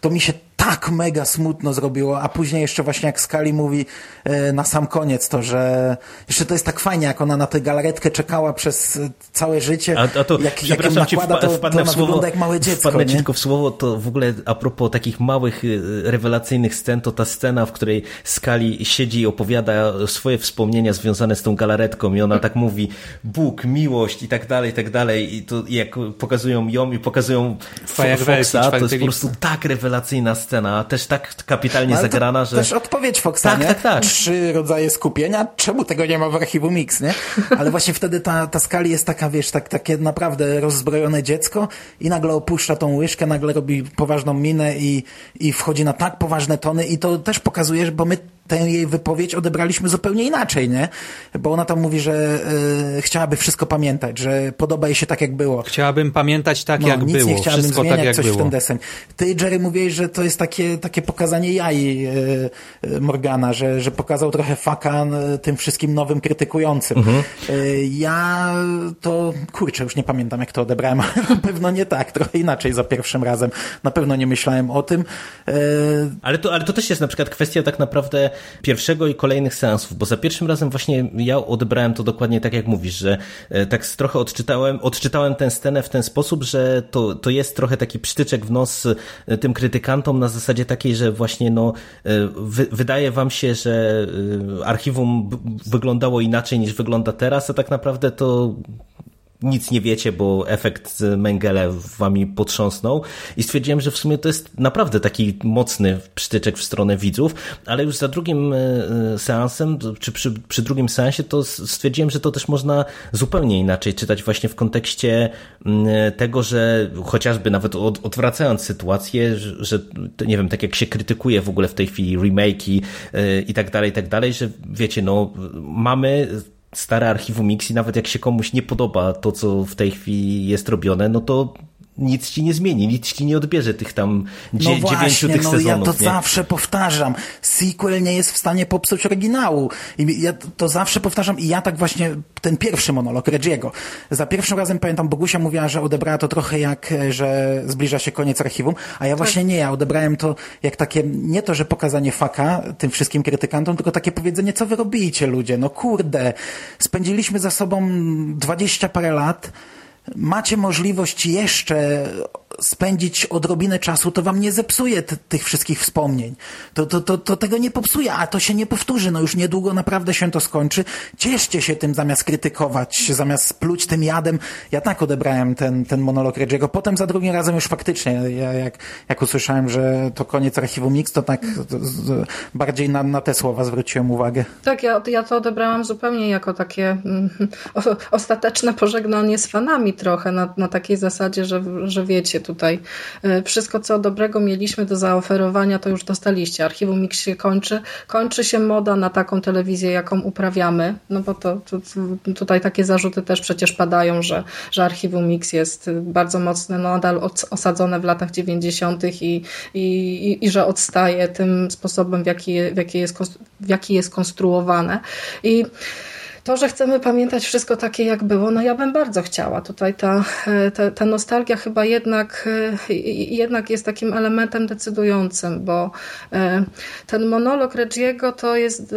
to mi się tak mega smutno zrobiło, a później jeszcze właśnie jak Skali mówi e, na sam koniec to, że jeszcze to jest tak fajnie, jak ona na tę galaretkę czekała przez e, całe życie. A, a to, jak, jak ją przepraszam nakłada, wpa- to, to wpadnę w słowo, wygląda jak małe dziecko, wpadnę ci nie? tylko w słowo, to w ogóle a propos takich małych, y, rewelacyjnych scen, to ta scena, w której Skali siedzi i opowiada swoje wspomnienia związane z tą galaretką i ona tak mówi Bóg, miłość i tak dalej, i tak dalej i to jak pokazują ją i pokazują Foxa, to jest po prostu tak rewelacyjna scena, też tak kapitalnie Ale zagrana, że... Też odpowiedź Foxa, Tak, nie? tak, tak. Trzy rodzaje skupienia, czemu tego nie ma w archiwum Mix, nie? Ale właśnie wtedy ta, ta skali jest taka, wiesz, tak, takie naprawdę rozzbrojone dziecko i nagle opuszcza tą łyżkę, nagle robi poważną minę i, i wchodzi na tak poważne tony i to też pokazuje, że- bo my tę jej wypowiedź odebraliśmy zupełnie inaczej, nie? Bo ona tam mówi, że y, chciałaby wszystko pamiętać, że podoba jej się tak, jak było. Chciałabym pamiętać tak, No, jak nic było. nie chciałabym Wszystko zmieniać tak, jak coś w było. ten deseń. Ty, Jerry, mówiłeś, że to jest takie, takie pokazanie jaj e, e, Morgana, że, że pokazał trochę faka tym wszystkim nowym krytykującym. Mhm. Ja to, kurczę, już nie pamiętam, jak to odebrałem, ale na pewno nie tak, trochę inaczej za pierwszym razem. Na pewno nie myślałem o tym. Ale to, ale to też jest na przykład kwestia tak naprawdę pierwszego i kolejnych seansów, bo za pierwszym razem właśnie ja odebrałem to dokładnie tak jak mówisz, że e, tak trochę odczytałem, odczytałem tę scenę w ten sposób, że to, to jest trochę taki psztyczek w nos e, tym krytykantom na zasadzie takiej, że właśnie no e, wy, wydaje wam się, że archiwum wyglądało inaczej niż wygląda teraz, a tak naprawdę to nic nie wiecie, bo efekt Mengele wami potrząsnął. I stwierdziłem, że w sumie to jest naprawdę taki mocny przytyczek w stronę widzów, ale już za drugim e, e, seansem, czy przy, przy drugim seansie to stwierdziłem, że to też można zupełnie inaczej czytać właśnie w kontekście mm, tego, że chociażby nawet od, odwracając sytuację, że, nie wiem, tak jak się krytykuje w ogóle w tej chwili remake'i e, i tak dalej, i tak dalej, że wiecie, no mamy stare archiwum Mix i nawet jak się komuś nie podoba to, co w tej chwili jest robione, no to nic ci nie zmieni, nic ci nie odbierze tych tam dzie- No dziewięciu właśnie, tych no sezonów. ja to nie? zawsze powtarzam. Sequel nie jest w stanie popsuć oryginału. I ja to- zawsze powtarzam i ja tak właśnie, ten pierwszy monolog Reggie'ego. Za pierwszym razem pamiętam, Bogusia mówiła, że odebrała to trochę jak, e, że zbliża się koniec archiwum, a ja właśnie nie, ja odebrałem to jak takie, nie to, że pokazanie faka tym wszystkim krytykantom, tylko takie powiedzenie, co wy robicie ludzie, no kurde, spędziliśmy za sobą dwadzieścia parę lat, macie możliwość jeszcze spędzić odrobinę czasu, to wam nie zepsuje tych wszystkich wspomnień. To, to, to, to tego nie popsuje, a to się nie powtórzy. No już niedługo naprawdę się to skończy. Cieszcie się tym zamiast krytykować, zamiast pluć tym jadem. Ja tak odebrałem ten, ten monolog Reggie'ego. Potem za drugim razem już faktycznie, ja jak, jak usłyszałem, że to koniec archiwum Mix, to tak to, z, bardziej na, na te słowa zwróciłem uwagę. Tak, ja, ja to odebrałam zupełnie jako takie mm, o, ostateczne pożegnanie z fanami trochę, na, na takiej zasadzie, że, że wiecie, tutaj y, wszystko, co dobrego mieliśmy do zaoferowania, to już dostaliście. Archiwum Mix się kończy, kończy się moda na taką telewizję, jaką uprawiamy, no bo to, to, tutaj takie zarzuty też przecież padają, że, że Archiwum Mix jest bardzo mocne, nadal od- osadzone w latach 90. I, i, i, że odstaje tym sposobem, w jaki, w jaki, jest, w jaki jest konstruowane. I to, że chcemy pamiętać wszystko takie, jak było, no ja bym bardzo chciała. Tutaj ta, e, ta, ta nostalgia chyba jednak, e, jednak jest takim elementem decydującym, bo e, ten monolog Reggiego to jest,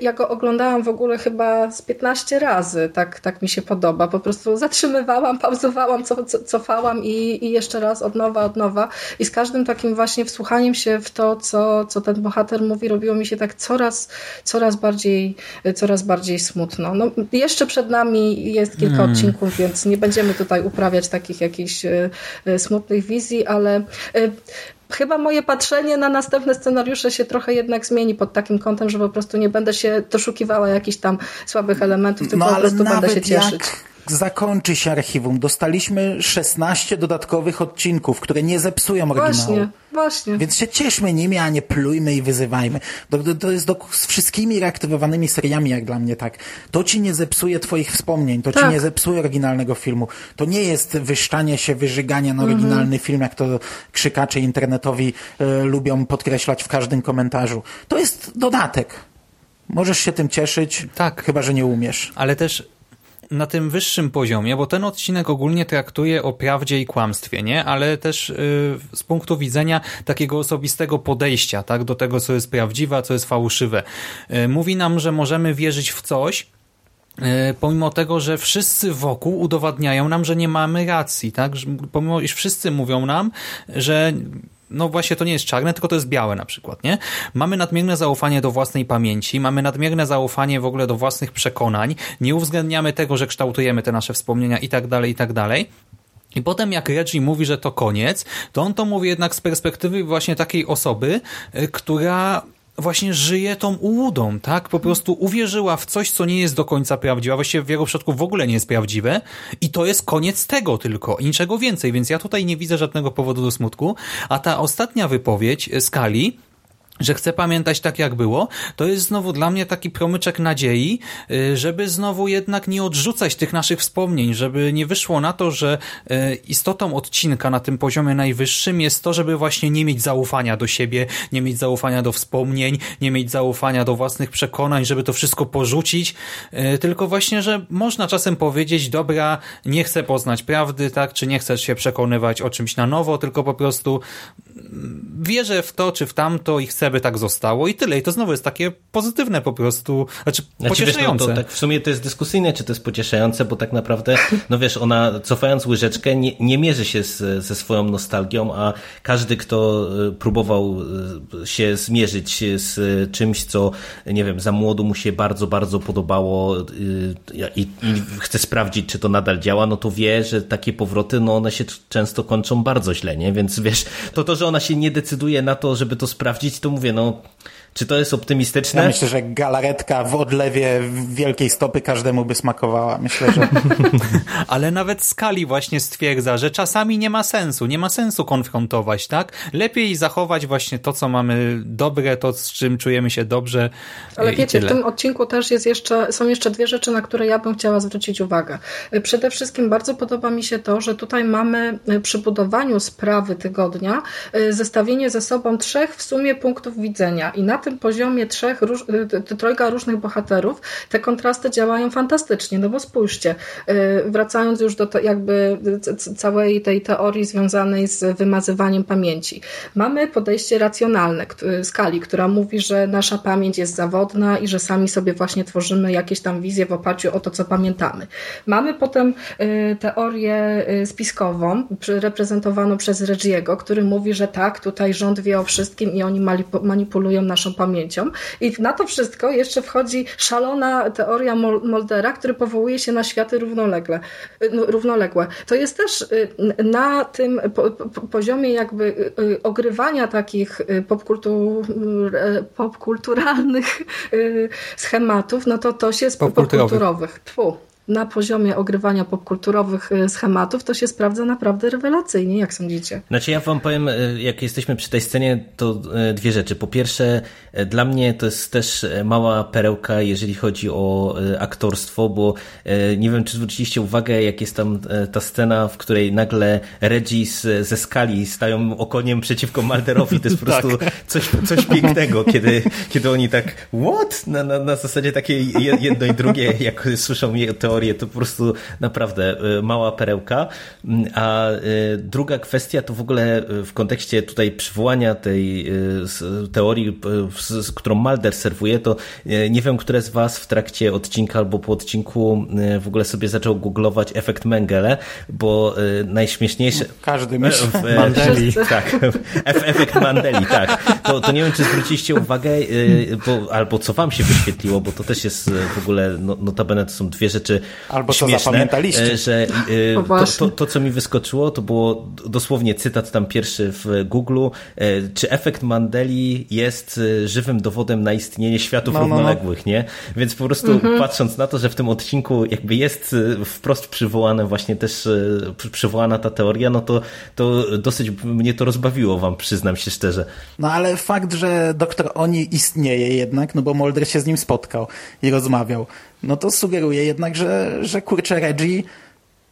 ja, go oglądałam w ogóle chyba z 15 razy, tak, tak mi się podoba. Po prostu zatrzymywałam, pauzowałam, co, co, cofałam i, i jeszcze raz od nowa, od nowa. I z każdym takim właśnie wsłuchaniem się w to, co, co ten bohater mówi, robiło mi się tak coraz, coraz bardziej, coraz bardziej smutno. No, jeszcze przed nami jest kilka Hmm. odcinków, więc nie będziemy tutaj uprawiać takich jakichś e, e, smutnych wizji, ale e, Chyba moje patrzenie na następne scenariusze się trochę jednak zmieni pod takim kątem, że po prostu nie będę się doszukiwała jakichś tam słabych elementów, tylko po prostu będę się cieszyć. jak zakończy się archiwum, dostaliśmy 16 dodatkowych odcinków, które nie zepsują oryginału. Właśnie, właśnie. Więc się cieszmy nimi, a nie plujmy i wyzywajmy. To, to, to jest do, z wszystkimi reaktywowanymi seriami, jak dla mnie tak. To ci nie zepsuje twoich wspomnień, to ci Tak. nie zepsuje oryginalnego filmu. To nie jest wyszczanie się, wyżyganie na Mhm. oryginalny film, jak to krzykacze internetowi e, lubią podkreślać w każdym komentarzu. To jest dodatek. Możesz się tym cieszyć, Tak. chyba że nie umiesz. Ale też na tym wyższym poziomie, bo ten odcinek ogólnie traktuje o prawdzie i kłamstwie, nie? Ale też yy, z punktu widzenia takiego osobistego podejścia, tak? Do tego, co jest prawdziwe, a co jest fałszywe. Yy, mówi nam, że możemy wierzyć w coś, E, pomimo tego, że wszyscy wokół udowadniają nam, że nie mamy racji, tak? Pomimo, iż wszyscy mówią nam, że no właśnie to nie jest czarne, tylko to jest białe na przykład, nie? Mamy nadmierne zaufanie do własnej pamięci, mamy nadmierne zaufanie w ogóle do własnych przekonań, nie uwzględniamy tego, że kształtujemy te nasze wspomnienia i tak dalej, i tak dalej. I potem jak Reggie mówi, że to koniec, to on to mówi jednak z perspektywy właśnie takiej osoby, e, która właśnie żyje tą ułudą, tak? Po prostu uwierzyła w coś, co nie jest do końca prawdziwe, a właściwie w wielu przypadków w ogóle nie jest prawdziwe i to jest koniec tego tylko i niczego więcej, więc ja tutaj nie widzę żadnego powodu do smutku, a ta ostatnia wypowiedź Skali że chcę pamiętać tak jak było, to jest znowu dla mnie taki promyczek nadziei, y, żeby znowu jednak nie odrzucać tych naszych wspomnień, żeby nie wyszło na to, że y, istotą odcinka na tym poziomie najwyższym jest to, żeby właśnie nie mieć zaufania do siebie, nie mieć zaufania do wspomnień, nie mieć zaufania do własnych przekonań, żeby to wszystko porzucić, y, tylko właśnie, że można czasem powiedzieć, dobra, nie chcę poznać prawdy, tak, czy nie chcę się przekonywać o czymś na nowo, tylko po prostu mm, wierzę w to, czy w tamto i chcę żeby tak zostało i tyle. I to znowu jest takie pozytywne po prostu, znaczy, znaczy pocieszające. Wiesz, no, to tak w sumie to jest dyskusyjne, czy to jest pocieszające, bo tak naprawdę, no wiesz, ona cofając łyżeczkę nie, nie mierzy się z, ze swoją nostalgią, a każdy, kto e, próbował e, się zmierzyć z czymś, co, nie wiem, za młodu mu się bardzo, bardzo podobało i, i chce sprawdzić, czy to nadal działa, no to wie, że takie powroty, no one się często kończą bardzo źle, nie? Więc wiesz, to to, że ona się nie decyduje na to, żeby to sprawdzić, to mówię, no czy to jest optymistyczne? Ja myślę, że galaretka w odlewie wielkiej stopy każdemu by smakowała. Myślę, że... Ale nawet Skali właśnie stwierdza, że czasami nie ma sensu, nie ma sensu konfrontować, tak? Lepiej zachować właśnie to, co mamy dobre, to z czym czujemy się dobrze Ale wiecie, w tym odcinku też jest jeszcze, są jeszcze dwie rzeczy, na które ja bym chciała zwrócić uwagę. Przede wszystkim bardzo podoba mi się to, że tutaj mamy przy budowaniu sprawy tygodnia zestawienie ze sobą trzech w sumie punktów widzenia i na tym poziomie trzech, róż, y, trojga różnych bohaterów te kontrasty działają fantastycznie, no bo spójrzcie, y, wracając już do jakby całej tej teorii związanej z wymazywaniem pamięci. Mamy podejście racjonalne skali, która mówi, że nasza pamięć jest zawodna i że sami sobie właśnie tworzymy jakieś tam wizje w oparciu o to, co pamiętamy. Mamy potem y, teorię spiskową, reprezentowaną przez Reggiego, który mówi, że tak, tutaj rząd wie o wszystkim i oni manipulują naszą naszą pamięcią. I na to wszystko jeszcze wchodzi szalona teoria Moldera, który powołuje się na światy równolegle, no, równoległe. To jest też y, na tym poziomie jakby y, ogrywania takich y, popkultur, popkulturalnych schematów, no to to się z popkulturowych. Tfu na poziomie ogrywania popkulturowych y, schematów, to się sprawdza naprawdę rewelacyjnie, jak sądzicie? Znaczy ja wam powiem, y, jak jesteśmy przy tej scenie, to y, dwie rzeczy. Po pierwsze, dla mnie to jest też mała perełka, jeżeli chodzi o aktorstwo, bo nie wiem, czy zwróciliście uwagę, jak jest tam ta scena, w której nagle Reggie ze skali stają okoniem przeciwko Malderowi. To jest po prostu tak. coś, coś pięknego, kiedy, kiedy oni tak, what? Na, na, na zasadzie takie jedno i drugie, jak słyszą teorię teorię, to po prostu naprawdę e, mała perełka. Mm, a e, druga kwestia to w ogóle e, w kontekście tutaj przywołania tej teorii, którą Malder serwuje, to nie wiem, które z Was w trakcie odcinka albo po odcinku w ogóle sobie zaczął googlować efekt Mengele, bo najśmieszniejsze... Każdy myśli. Mandeli. Tak, efekt Mandeli, tak. To, to nie wiem, czy zwróciliście uwagę, bo, albo co Wam się wyświetliło, bo to też jest w ogóle, no, notabene to są dwie rzeczy Albo śmieszne, co zapamiętaliście. E, że e, to, to, to, co mi wyskoczyło, to było dosłownie cytat tam pierwszy w Google. E, czy efekt Mandeli jest żywym dowodem na istnienie światów no, równoległych, no, no. nie? Więc po prostu mhm. patrząc na to, że w tym odcinku jakby jest wprost przywołane właśnie też przywołana ta teoria, no to, to dosyć mnie to rozbawiło, wam przyznam się szczerze. No ale fakt, że doktor Oni istnieje jednak, no bo Mulder się z nim spotkał i rozmawiał, no to sugeruje jednak, że, że kurczę Reggie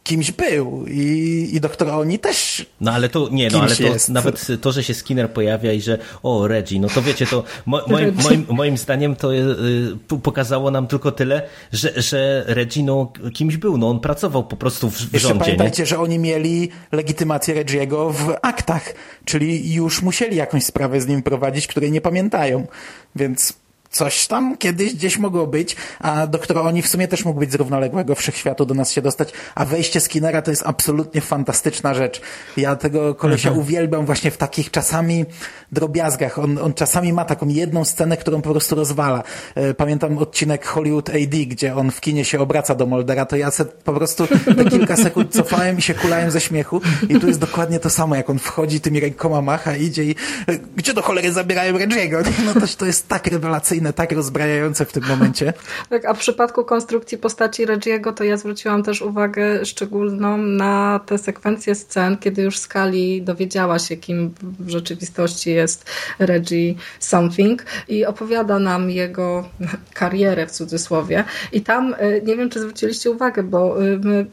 kimś był i, i doktor Oni też No ale to, nie, no ale to jest. nawet to, że się Skinner pojawia i że o, Reggie, no to wiecie, to mo, moim, moim, moim zdaniem to y, pokazało nam tylko tyle, że, że Reggie no kimś był, no on pracował po prostu w, w Jeszcze rządzie. pamiętajcie, nie? że oni mieli legitymację Reggiego w aktach, czyli już musieli jakąś sprawę z nim prowadzić, której nie pamiętają, więc coś tam kiedyś gdzieś mogło być, a doktor Oni w sumie też mógł być z równoległego wszechświatu do nas się dostać, a wejście Skinnera to jest absolutnie fantastyczna rzecz. Ja tego kolesia Mhm. uwielbiam właśnie w takich czasami drobiazgach. On, on czasami ma taką jedną scenę, którą po prostu rozwala. E, Pamiętam odcinek Hollywood AD, gdzie on w kinie się obraca do Moldera, to ja se po prostu te kilka sekund cofałem i się kulałem ze śmiechu i tu jest dokładnie to samo, jak on wchodzi tymi rękoma macha, idzie i e, gdzie do cholery zabierają Reggie'ego? No to, to jest tak rewelacyjne, tak rozbrajające w tym momencie. Tak, a w przypadku konstrukcji postaci Reggiego to ja zwróciłam też uwagę szczególną na te sekwencje scen, kiedy już Skali dowiedziała się, kim w rzeczywistości jest Reggie Something i opowiada nam jego karierę w cudzysłowie. I tam, y, nie wiem czy zwróciliście uwagę, bo y, my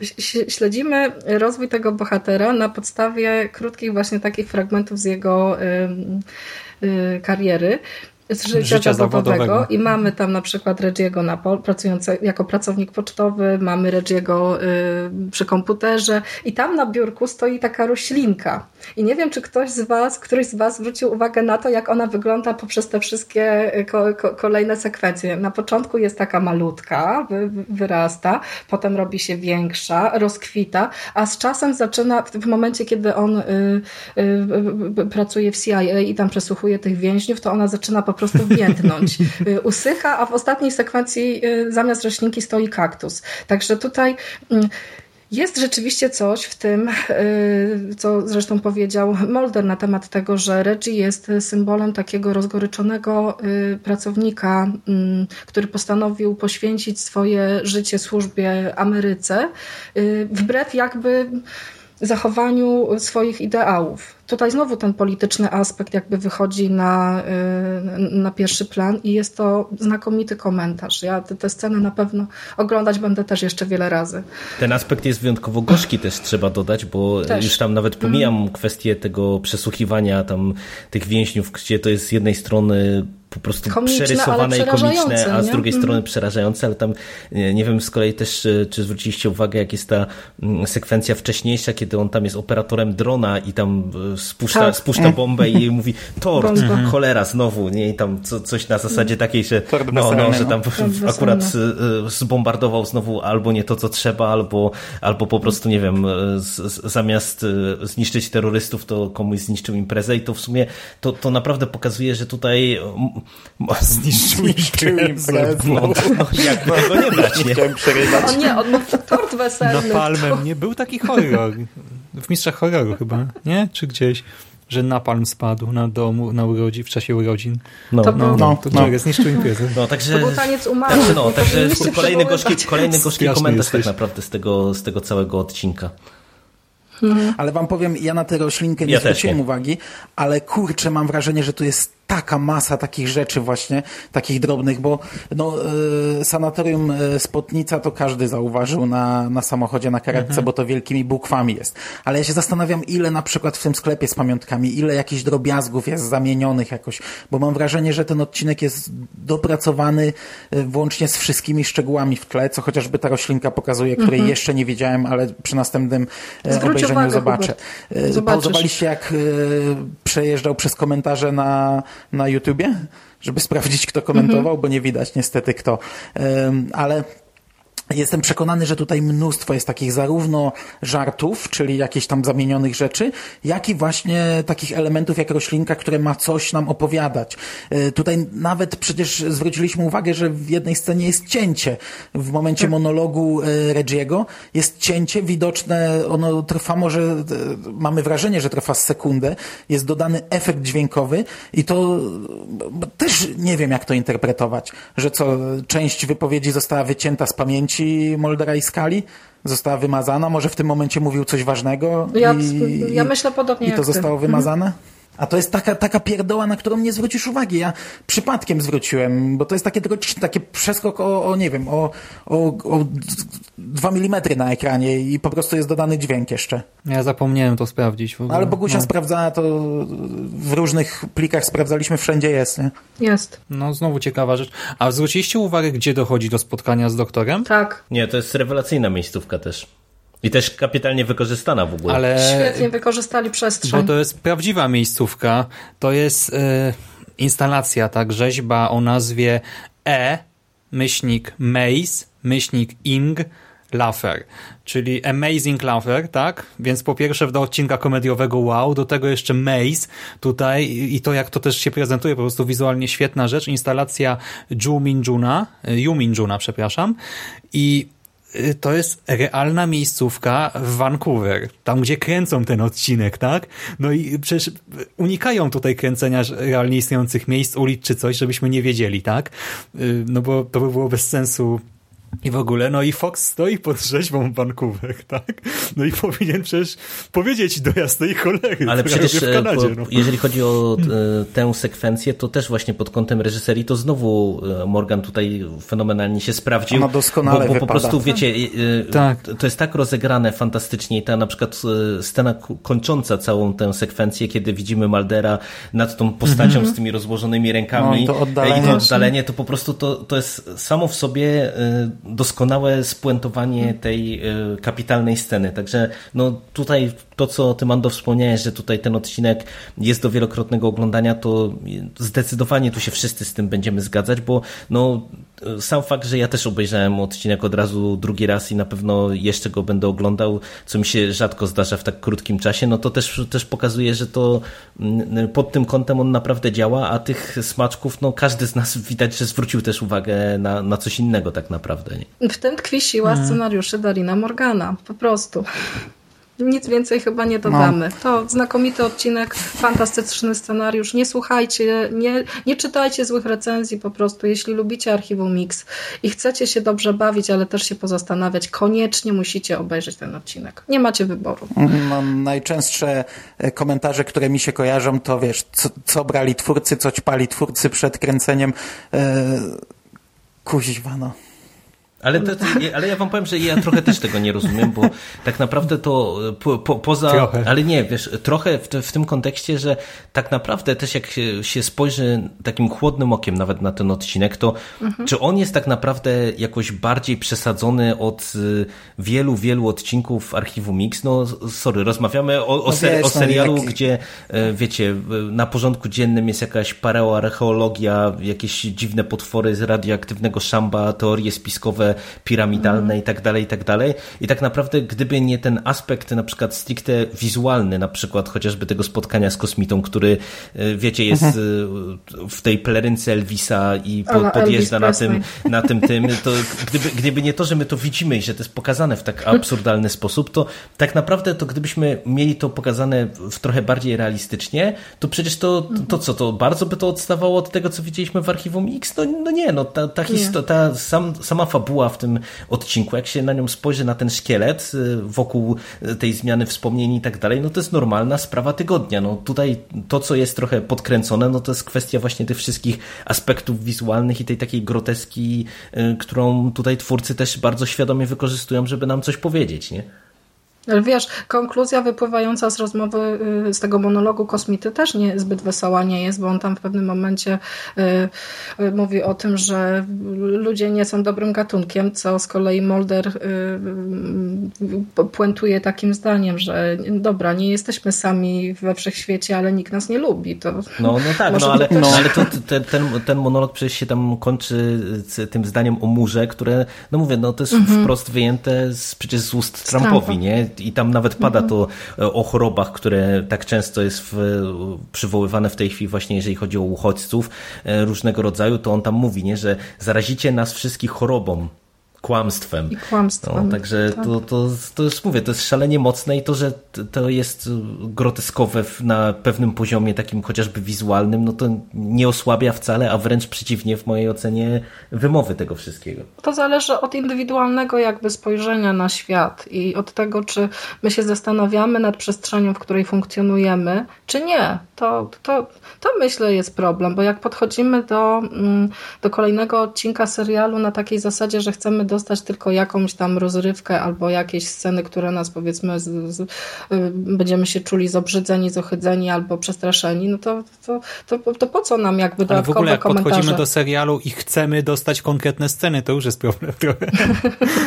śledzimy rozwój tego bohatera na podstawie krótkich właśnie takich fragmentów z jego y, kariery. Z życia, Życia zawodowego. zawodowego. i mamy tam na przykład Reggie'ego na pol, pracujący jako pracownik pocztowy, mamy Reggie'ego y, przy komputerze i tam na biurku stoi taka roślinka. I nie wiem, czy ktoś z was, któryś z was zwrócił uwagę na to, jak ona wygląda poprzez te wszystkie y, ko, ko, kolejne sekwencje. Na początku jest taka malutka, wy, wy- wyrasta, potem robi się większa, rozkwita, a z czasem zaczyna, w, w momencie, kiedy on y, y, y, y, pracuje w CIA i tam przesłuchuje tych więźniów, to ona zaczyna po prostu więdnąć. Y, Usycha, a w ostatniej sekwencji y, zamiast roślinki stoi kaktus. Także tutaj mm, jest rzeczywiście coś w tym, y, co zresztą powiedział Mulder na temat tego, że Reggie jest symbolem takiego rozgoryczonego pracownika, mm, który postanowił poświęcić swoje życie służbie Ameryce, wbrew jakby zachowaniu swoich ideałów. Tutaj znowu ten polityczny aspekt jakby wychodzi na, y, na pierwszy plan i jest to znakomity komentarz. Ja te, te sceny na pewno oglądać będę też jeszcze wiele razy. Ten aspekt jest wyjątkowo gorzki też trzeba dodać, bo Też. już tam nawet pomijam kwestię tego przesłuchiwania tam tych więźniów, gdzie to jest z jednej strony po prostu Komiczne, przerysowane i komiczne, a z nie? drugiej Mhm. strony przerażające, ale tam nie, nie wiem z kolei też, e, czy zwróciliście uwagę, jak jest ta mm, sekwencja wcześniejsza, kiedy on tam jest operatorem drona i tam e, spuszcza, Tak. spuszcza bombę i mówi tort, Bomba. Mhm. cholera, znowu, nie? I tam co, coś na zasadzie takiej, że Tort no, no, że tam akurat e, zbombardował znowu albo nie to, co trzeba, albo, albo po prostu, nie wiem, z, z, zamiast zniszczyć terrorystów, to komuś zniszczył imprezę i to w sumie to, to naprawdę pokazuje, że tutaj Zniszczył imprezę. no, no, jakby tego nie brać, nie? Chciałem przerywać. O nie, on ma tort weselny. Napalmem nie był taki horror. W Mistrzach Horroru chyba, nie? Czy gdzieś, że napalm spadł na domu, na urodzi, w czasie urodzin. No, To no, był- No, To no. zniszczył imprezę. no, także... To był taniec umarłych. Znaczy, no, także kolejny gorzki, kolejny gorzki komentarz tak jesteś. naprawdę z tego, z tego całego odcinka. Ale wam powiem, ja na tę roślinkę nie Ja zwróciłem nie. uwagi, ale kurczę, mam wrażenie, że tu jest taka masa takich rzeczy właśnie, takich drobnych, bo no, y, sanatorium y, Spotnica to każdy zauważył na, na samochodzie, na karetce, Mhm. bo to wielkimi bukwami jest. Ale ja się zastanawiam, ile na przykład w tym sklepie z pamiątkami, ile jakichś drobiazgów jest zamienionych jakoś, bo mam wrażenie, że ten odcinek jest dopracowany y, włącznie z wszystkimi szczegółami w tle, co chociażby ta roślinka pokazuje, której jeszcze nie wiedziałem, ale przy następnym e, Zwróć obejrzeniu uwagę, zobaczę. E. Pauzowaliście jak e, przejeżdżał przez komentarze na, na YouTubie? Żeby sprawdzić, kto komentował, Mhm. bo nie widać niestety kto. Ale Jestem przekonany, że tutaj mnóstwo jest takich zarówno żartów, czyli jakichś tam zamienionych rzeczy, jak i właśnie takich elementów jak roślinka, które ma coś nam opowiadać. E, Tutaj nawet przecież zwróciliśmy uwagę, że w jednej scenie jest cięcie. W momencie monologu e, Reggiego jest cięcie widoczne, ono trwa może, e, mamy wrażenie, że trwa sekundę, jest dodany efekt dźwiękowy i to też nie wiem, jak to interpretować, że co, część wypowiedzi została wycięta z pamięci Moldera i Skali, została wymazana, może w tym momencie mówił coś ważnego Ja- i, ja myślę podobnie i to zostało Mhm. A to jest taka, taka pierdoła, na którą nie zwrócisz uwagi. Ja przypadkiem zwróciłem, bo to jest takie, takie przeskok o, o nie wiem, o, o, o 2 mm na ekranie i po prostu jest dodany dźwięk jeszcze. Ja zapomniałem to sprawdzić. W ogóle. Ale Bogusia no. sprawdzała to w różnych plikach, sprawdzaliśmy, wszędzie jest. Nie? Jest. No, znowu ciekawa rzecz. A zwróciliście uwagę, gdzie dochodzi do spotkania z doktorem? Tak. Nie, to jest rewelacyjna miejscówka też. I też kapitalnie wykorzystana w ogóle. Ale... Świetnie wykorzystali przestrzeń. Bo to jest prawdziwa miejscówka. To jest e, instalacja, tak, rzeźba o nazwie E, myślnik Maze, myślnik Ing, Laffer, czyli Amazing Laffer, tak? Więc po pierwsze do odcinka komediowego wow, do tego jeszcze Maze tutaj i to jak to też się prezentuje, po prostu wizualnie świetna rzecz, instalacja Ju Minjuna, Yu Minjuna, przepraszam i y, to jest realna miejscówka w Vancouver, tam gdzie kręcą ten odcinek, tak? No i przecież unikają tutaj kręcenia realnie istniejących miejsc, ulic czy coś, żebyśmy nie wiedzieli, tak? Y, No bo to by było bez sensu i w ogóle, no i Fox stoi pod rzeźbą Vancouver, tak? No i powinien przecież powiedzieć do jasnej cholery, Ale przecież w Kanadzie. e, No. po, jeżeli chodzi o e, tę sekwencję, to też właśnie pod kątem reżyserii, to znowu e, Morgan tutaj fenomenalnie się sprawdził. Ona doskonale bo, bo po prostu, wiecie, Tak. to jest tak rozegrane fantastycznie i ta na przykład scena kończąca całą tę sekwencję, kiedy widzimy Maldera nad tą postacią z tymi rozłożonymi rękami No i to oddalenie. i to oddalenie, to po prostu to, to jest samo w sobie doskonałe spuentowanie tej e, kapitalnej sceny. Także no tutaj to, co ty Mando wspomniałeś, że tutaj ten odcinek jest do wielokrotnego oglądania, to zdecydowanie tu się wszyscy z tym będziemy zgadzać, bo no sam fakt, że ja też obejrzałem odcinek od razu drugi raz i na pewno jeszcze go będę oglądał, co mi się rzadko zdarza w tak krótkim czasie, no to też, też pokazuje, że to mm, pod tym kątem on naprawdę działa, a tych smaczków, no każdy z nas widać, że zwrócił też uwagę na, na coś innego tak naprawdę. Nie? W tym tkwi siła Mhm. scenariuszy Darina Morgana. Po prostu. Nic więcej chyba nie dodamy. No. To znakomity odcinek, fantastyczny scenariusz. Nie słuchajcie, nie, nie czytajcie złych recenzji po prostu. Jeśli lubicie Archiwum Mix i chcecie się dobrze bawić, ale też się pozastanawiać, koniecznie musicie obejrzeć ten odcinek. Nie macie wyboru. No, najczęstsze e, komentarze, które mi się kojarzą, to wiesz, co, co brali twórcy, co ćpali twórcy przed kręceniem. E, kuźwa, no. Ale, to, ale ja wam powiem, że ja trochę też tego nie rozumiem, bo tak naprawdę to po, po, poza. Trochę. Ale nie, wiesz, trochę w, w tym kontekście, że tak naprawdę też jak się, się spojrzy takim chłodnym okiem nawet na ten odcinek, to czy on jest tak naprawdę jakoś bardziej przesadzony od y, wielu, wielu odcinków archiwum Mix? No, sorry, rozmawiamy o, o, No ser, o no serialu, jak- gdzie e, wiecie, na porządku dziennym jest jakaś pareoarcheologia, jakieś dziwne potwory z radioaktywnego szamba, teorie spiskowe, piramidalne i tak dalej, i tak dalej. I tak naprawdę, gdyby nie ten aspekt na przykład stricte wizualny, na przykład chociażby tego spotkania z kosmitą, który, e, wiecie, jest e, w tej pelerynce Elvisa i po, podjeżdża na Elvis tym, na tym, tym, to gdyby, gdyby nie to, że my to widzimy i że to jest pokazane w tak absurdalny sposób, to tak naprawdę to gdybyśmy mieli to pokazane w trochę bardziej realistycznie, to przecież to, to co, to bardzo by to odstawało od tego, co widzieliśmy w Archiwum X? No, no nie, no ta, ta, histo- ta sam, sama fabuła w tym odcinku, jak się na nią spojrzy, na ten szkielet y, wokół tej zmiany wspomnień i tak dalej, no to jest normalna sprawa tygodnia. No tutaj to, co jest trochę podkręcone, no to jest kwestia właśnie tych wszystkich aspektów wizualnych i tej takiej groteski, y, którą tutaj twórcy też bardzo świadomie wykorzystują, żeby nam coś powiedzieć, nie? Ale wiesz, konkluzja wypływająca z rozmowy, y, z tego monologu kosmity też nie zbyt wesoła nie jest, bo on tam w pewnym momencie y, y, mówi o tym, że ludzie nie są dobrym gatunkiem, co z kolei Mulder y, puentuje takim zdaniem, że dobra, nie jesteśmy sami we wszechświecie, ale nikt nas nie lubi. To No, no tak, no ale, też- ale to, ten, ten, ten monolog przecież się tam kończy tym zdaniem o murze, które, no mówię, no to jest wprost wyjęte z, przecież z ust Trumpowi, Trumpa. nie? I tam nawet pada to e, o chorobach, które tak często jest w, przywoływane w tej chwili właśnie, jeżeli chodzi o uchodźców e, różnego rodzaju, to on tam mówi, nie? Że zarazicie nas wszystkich chorobą, kłamstwem. I kłamstwem. No, także tak. to, to, to już mówię, to jest szalenie mocne i to, że to jest groteskowe na pewnym poziomie takim chociażby wizualnym, no to nie osłabia wcale, a wręcz przeciwnie w mojej ocenie wymowy tego wszystkiego. To zależy od indywidualnego jakby spojrzenia na świat i od tego, czy my się zastanawiamy nad przestrzenią, w której funkcjonujemy, czy nie. To, to, to myślę jest problem, bo jak podchodzimy do, mm, do kolejnego odcinka serialu na takiej zasadzie, że chcemy dostać tylko jakąś tam rozrywkę albo jakieś sceny, które nas powiedzmy z, z, y, będziemy się czuli zobrzydzeni, zohydzeni albo przestraszeni, no to, to, to, to po co nam jakby dodatkowe Ale w ogóle jak komentarze? podchodzimy do serialu i chcemy dostać konkretne sceny, to już jest problem trochę.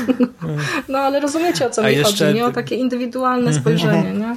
no ale rozumiecie o co A mi jeszcze... chodzi, nie? O takie indywidualne spojrzenie, nie?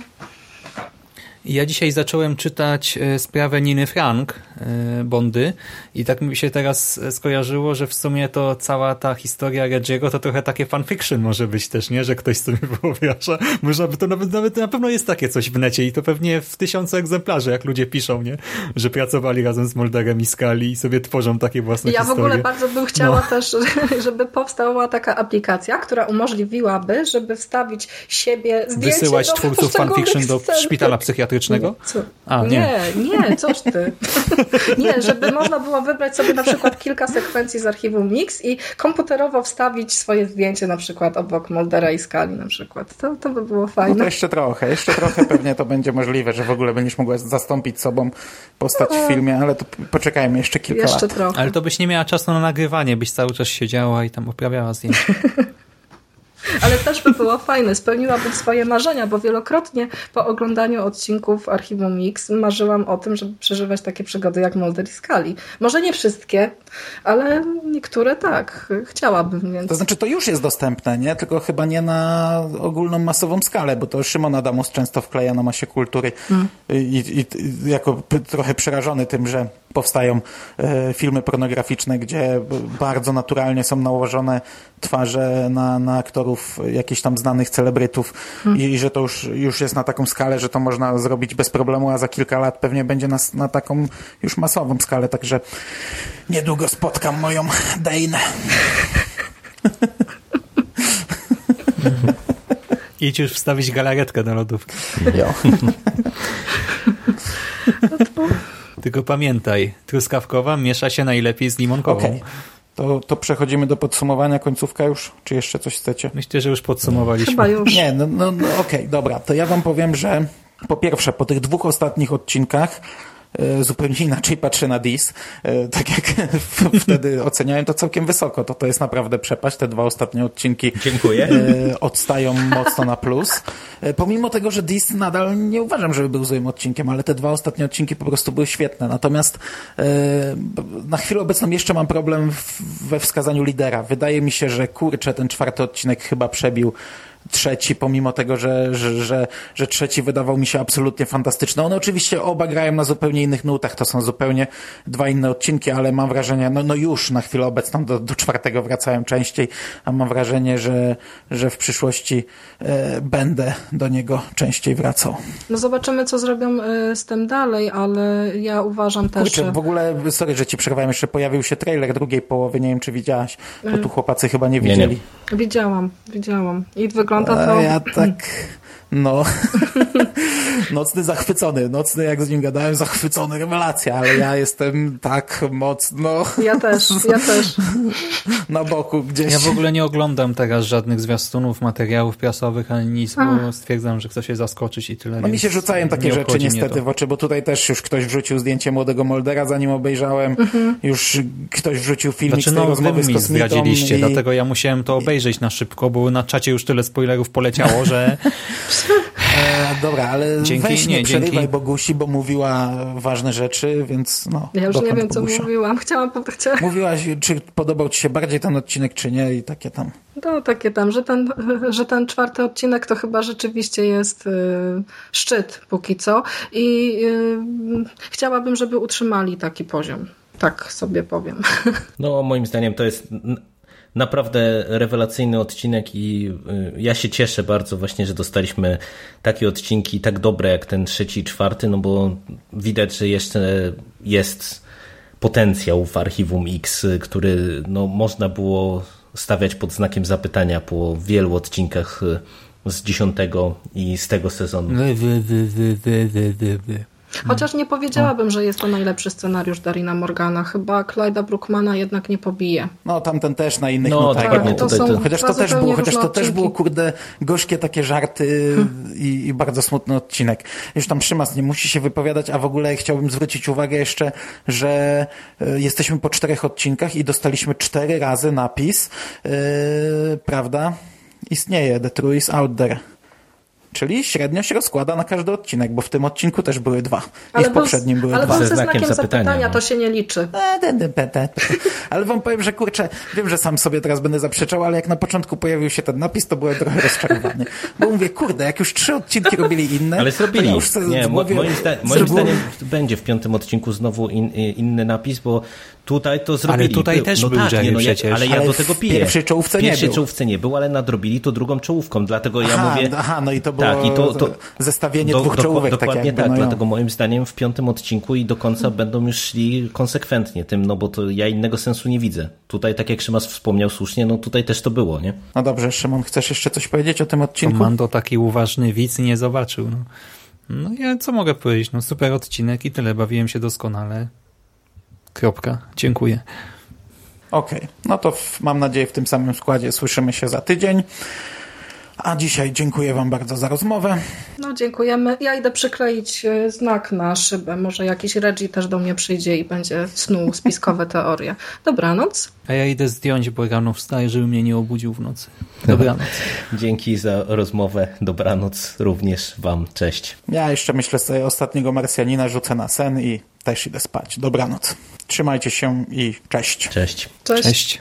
Ja dzisiaj zacząłem czytać e, sprawę Niny Frank, e, Bondy i tak mi się teraz skojarzyło, że w sumie to cała ta historia Reggie'ego to trochę takie fanfiction może być też, nie? Że ktoś sobie wyobraża. Można by to nawet, nawet na pewno jest takie coś w necie i to pewnie w tysiące egzemplarzy, jak ludzie piszą, nie? Że pracowali razem z Molderem i Skali i sobie tworzą takie własne ja historie. Ja w ogóle bardzo bym chciała no. też, żeby powstała taka aplikacja, która umożliwiłaby, żeby wstawić siebie zdjęcie Wysyłać do twórców fanfiction do szpitala psychiatrycznego psychiatrycznego? Co? A, nie. nie, nie, coś ty. nie, żeby można było wybrać sobie na przykład kilka sekwencji z archiwum Mix i komputerowo wstawić swoje zdjęcie na przykład obok Moldera i Skali na przykład. To, to by było fajne. No to jeszcze trochę, jeszcze trochę pewnie to będzie możliwe, że w ogóle będziesz mogła zastąpić sobą postać w filmie, ale to poczekajmy jeszcze kilka jeszcze lat. Trochę. Ale to byś nie miała czasu na nagrywanie, byś cały czas siedziała i tam oprawiała zdjęcia. Ale też by było fajne, spełniłabym swoje marzenia, bo wielokrotnie po oglądaniu odcinków Archiwum Mix marzyłam o tym, żeby przeżywać takie przygody jak Mulder i Scully. Może nie wszystkie, ale niektóre tak. Chciałabym. Więc... To znaczy to już jest dostępne, nie? Tylko chyba nie na ogólną masową skalę, bo to Szymon Adamus często wkleja na masie kultury hmm. I, i, i jako trochę przerażony tym, że powstają e, filmy pornograficzne, gdzie bardzo naturalnie są nałożone twarze na, na aktorów jakichś tam znanych celebrytów hmm. i, i że to już, już jest na taką skalę, że to można zrobić bez problemu, a za kilka lat pewnie będzie na, na taką już masową skalę, także niedługo spotkam moją Dane. Idź już wstawić galaretkę na lodówkę. Jo. Tylko pamiętaj, truskawkowa miesza się najlepiej z limonkową. Okay. To, to przechodzimy do podsumowania, końcówka już? Czy jeszcze coś chcecie? Myślę, że już podsumowaliśmy. Chyba już. Nie, no, no, no okej, okay, dobra. To ja wam powiem, że po pierwsze, po tych dwóch ostatnich odcinkach zupełnie inaczej patrzę na DIS. E, tak jak wtedy oceniałem to całkiem wysoko, to to jest naprawdę przepaść. Te dwa ostatnie odcinki Dziękuję. E, odstają mocno na plus. Pomimo tego, że DIS nadal nie uważam, żeby był złym odcinkiem, ale te dwa ostatnie odcinki po prostu były świetne. Natomiast na chwilę obecną jeszcze mam problem we wskazaniu lidera. Wydaje mi się, że kurczę, ten czwarty odcinek chyba przebił trzeci, pomimo tego, że, że, że, że trzeci wydawał mi się absolutnie fantastyczny. One oczywiście oba grają na zupełnie innych nutach, to są zupełnie dwa inne odcinki, ale mam wrażenie, no, no już na chwilę obecną do, do czwartego wracałem częściej, a mam wrażenie, że, że w przyszłości e, będę do niego częściej wracał. No zobaczymy, co zrobią e, z tym dalej, ale ja uważam też, Kurczę, że... w ogóle, sorry, że ci przerwałem, jeszcze pojawił się trailer drugiej połowy, nie wiem, czy widziałaś, bo tu chłopacy chyba nie widzieli. Nie, nie. Widziałam, widziałam. I wygląda wygląda to... Ja tak... No, nocny zachwycony, nocny jak z nim gadałem, zachwycony, rewelacja, ale ja jestem tak mocno... Ja też, ja też. Na boku gdzieś. Ja w ogóle nie oglądam teraz żadnych zwiastunów, materiałów prasowych, ani nic, A. bo stwierdzam, że chcę się zaskoczyć i tyle. No mi się rzucają takie rzeczy niestety w oczy, bo tutaj też już ktoś wrzucił zdjęcie młodego Moldera, zanim obejrzałem, mhm. już ktoś wrzucił filmik znaczy, z tej no, rozmowy z zdradziliście, i... dlatego ja musiałem to obejrzeć na szybko, bo na czacie już tyle spoilerów poleciało, że E, dobra, ale dzięki, weź nie, nie przerywaj dzięki. Bogusi, bo mówiła ważne rzeczy, więc no. Ja już nie wiem, co mówiłam. Chciałam... Chciała... Mówiłaś, czy podobał ci się bardziej ten odcinek, czy nie i takie tam. No, takie tam, że ten, że ten czwarty odcinek to chyba rzeczywiście jest y, szczyt póki co i y, chciałabym, żeby utrzymali taki poziom. Tak sobie powiem. No, moim zdaniem to jest naprawdę rewelacyjny odcinek i y, ja się cieszę bardzo właśnie, że dostaliśmy takie odcinki tak dobre jak ten trzeci i czwarty, no bo widać, że jeszcze jest potencjał w Archiwum X, który no, można było stawiać pod znakiem zapytania po wielu odcinkach z dziesiątego i z tego sezonu. Wy, wy, wy, Chociaż nie powiedziałabym, że jest to najlepszy scenariusz Darina Morgana. Chyba Clyda Brookmana jednak nie pobije. No tamten też na innych No, nutach. dokładnie, był. to tutaj są to- Chociaż to też było, chociaż to też było, kurde, gorzkie takie żarty i, i bardzo smutny odcinek. Już tam Szymas nie musi się wypowiadać, a w ogóle chciałbym zwrócić uwagę jeszcze, że e, jesteśmy po czterech odcinkach i dostaliśmy cztery razy napis, e, prawda? Istnieje, the truth is out there. Czyli średnio się rozkłada na każdy odcinek, bo w tym odcinku też były dwa. I w był- poprzednim były ale dwa. był Ze znakiem znakiem zapytania, zapytania, no. to się nie liczy. E. Ale wam powiem, że kurczę, wiem, że sam sobie teraz będę zaprzeczał, ale jak na początku pojawił się ten napis, to byłem trochę rozczarowany. Bo mówię, kurde, jak już trzy odcinki robili inne, Ale zrobili. ja już sobie Nie, w głowie moim, zda, moim zdaniem będzie w piątym odcinku znowu in, inny napis, bo tutaj to zrobili. tutaj Był- też no był tak, nie, no, ja. Ale ja Ale do w tego piję. pierwszej czołówce w nie pierwszej był. czołówce nie był, ale nadrobili to drugą czołówką, dlatego ja Aha, mówię... aha, no i to było tak, i to, to, zestawienie dwóch czołówek, tak Dokładnie jakby, tak, no jo. dlatego moim zdaniem w piątym odcinku i do końca będą już szli konsekwentnie tym, no bo to ja innego sensu nie widzę. Tutaj, tak jak Szymas wspomniał słusznie, no tutaj też to było, nie? No dobrze, Szymon, chcesz jeszcze coś powiedzieć o tym To odcinku? Mando taki uważny widz nie zobaczył. No. no ja co mogę powiedzieć? No super odcinek i tyle. Bawiłem się doskonale. Kropka. Dziękuję. Okej, no to w, mam nadzieję w tym samym składzie słyszymy się za tydzień. A dzisiaj dziękuję wam bardzo za rozmowę. No dziękujemy. Ja idę przykleić e, znak na szybę. Może jakiś Reggie też do mnie przyjdzie i będzie snuł spiskowe teorie. Dobranoc. A ja idę zdjąć, bo rano wstaję, żeby mnie nie obudził w nocy. Dobranoc. Dzięki za rozmowę, dobranoc również wam, cześć. Ja jeszcze myślę sobie ostatniego Marsjanina rzucę na sen i też idę spać. Dobranoc. Trzymajcie się i cześć. Cześć. Cześć. Cześć.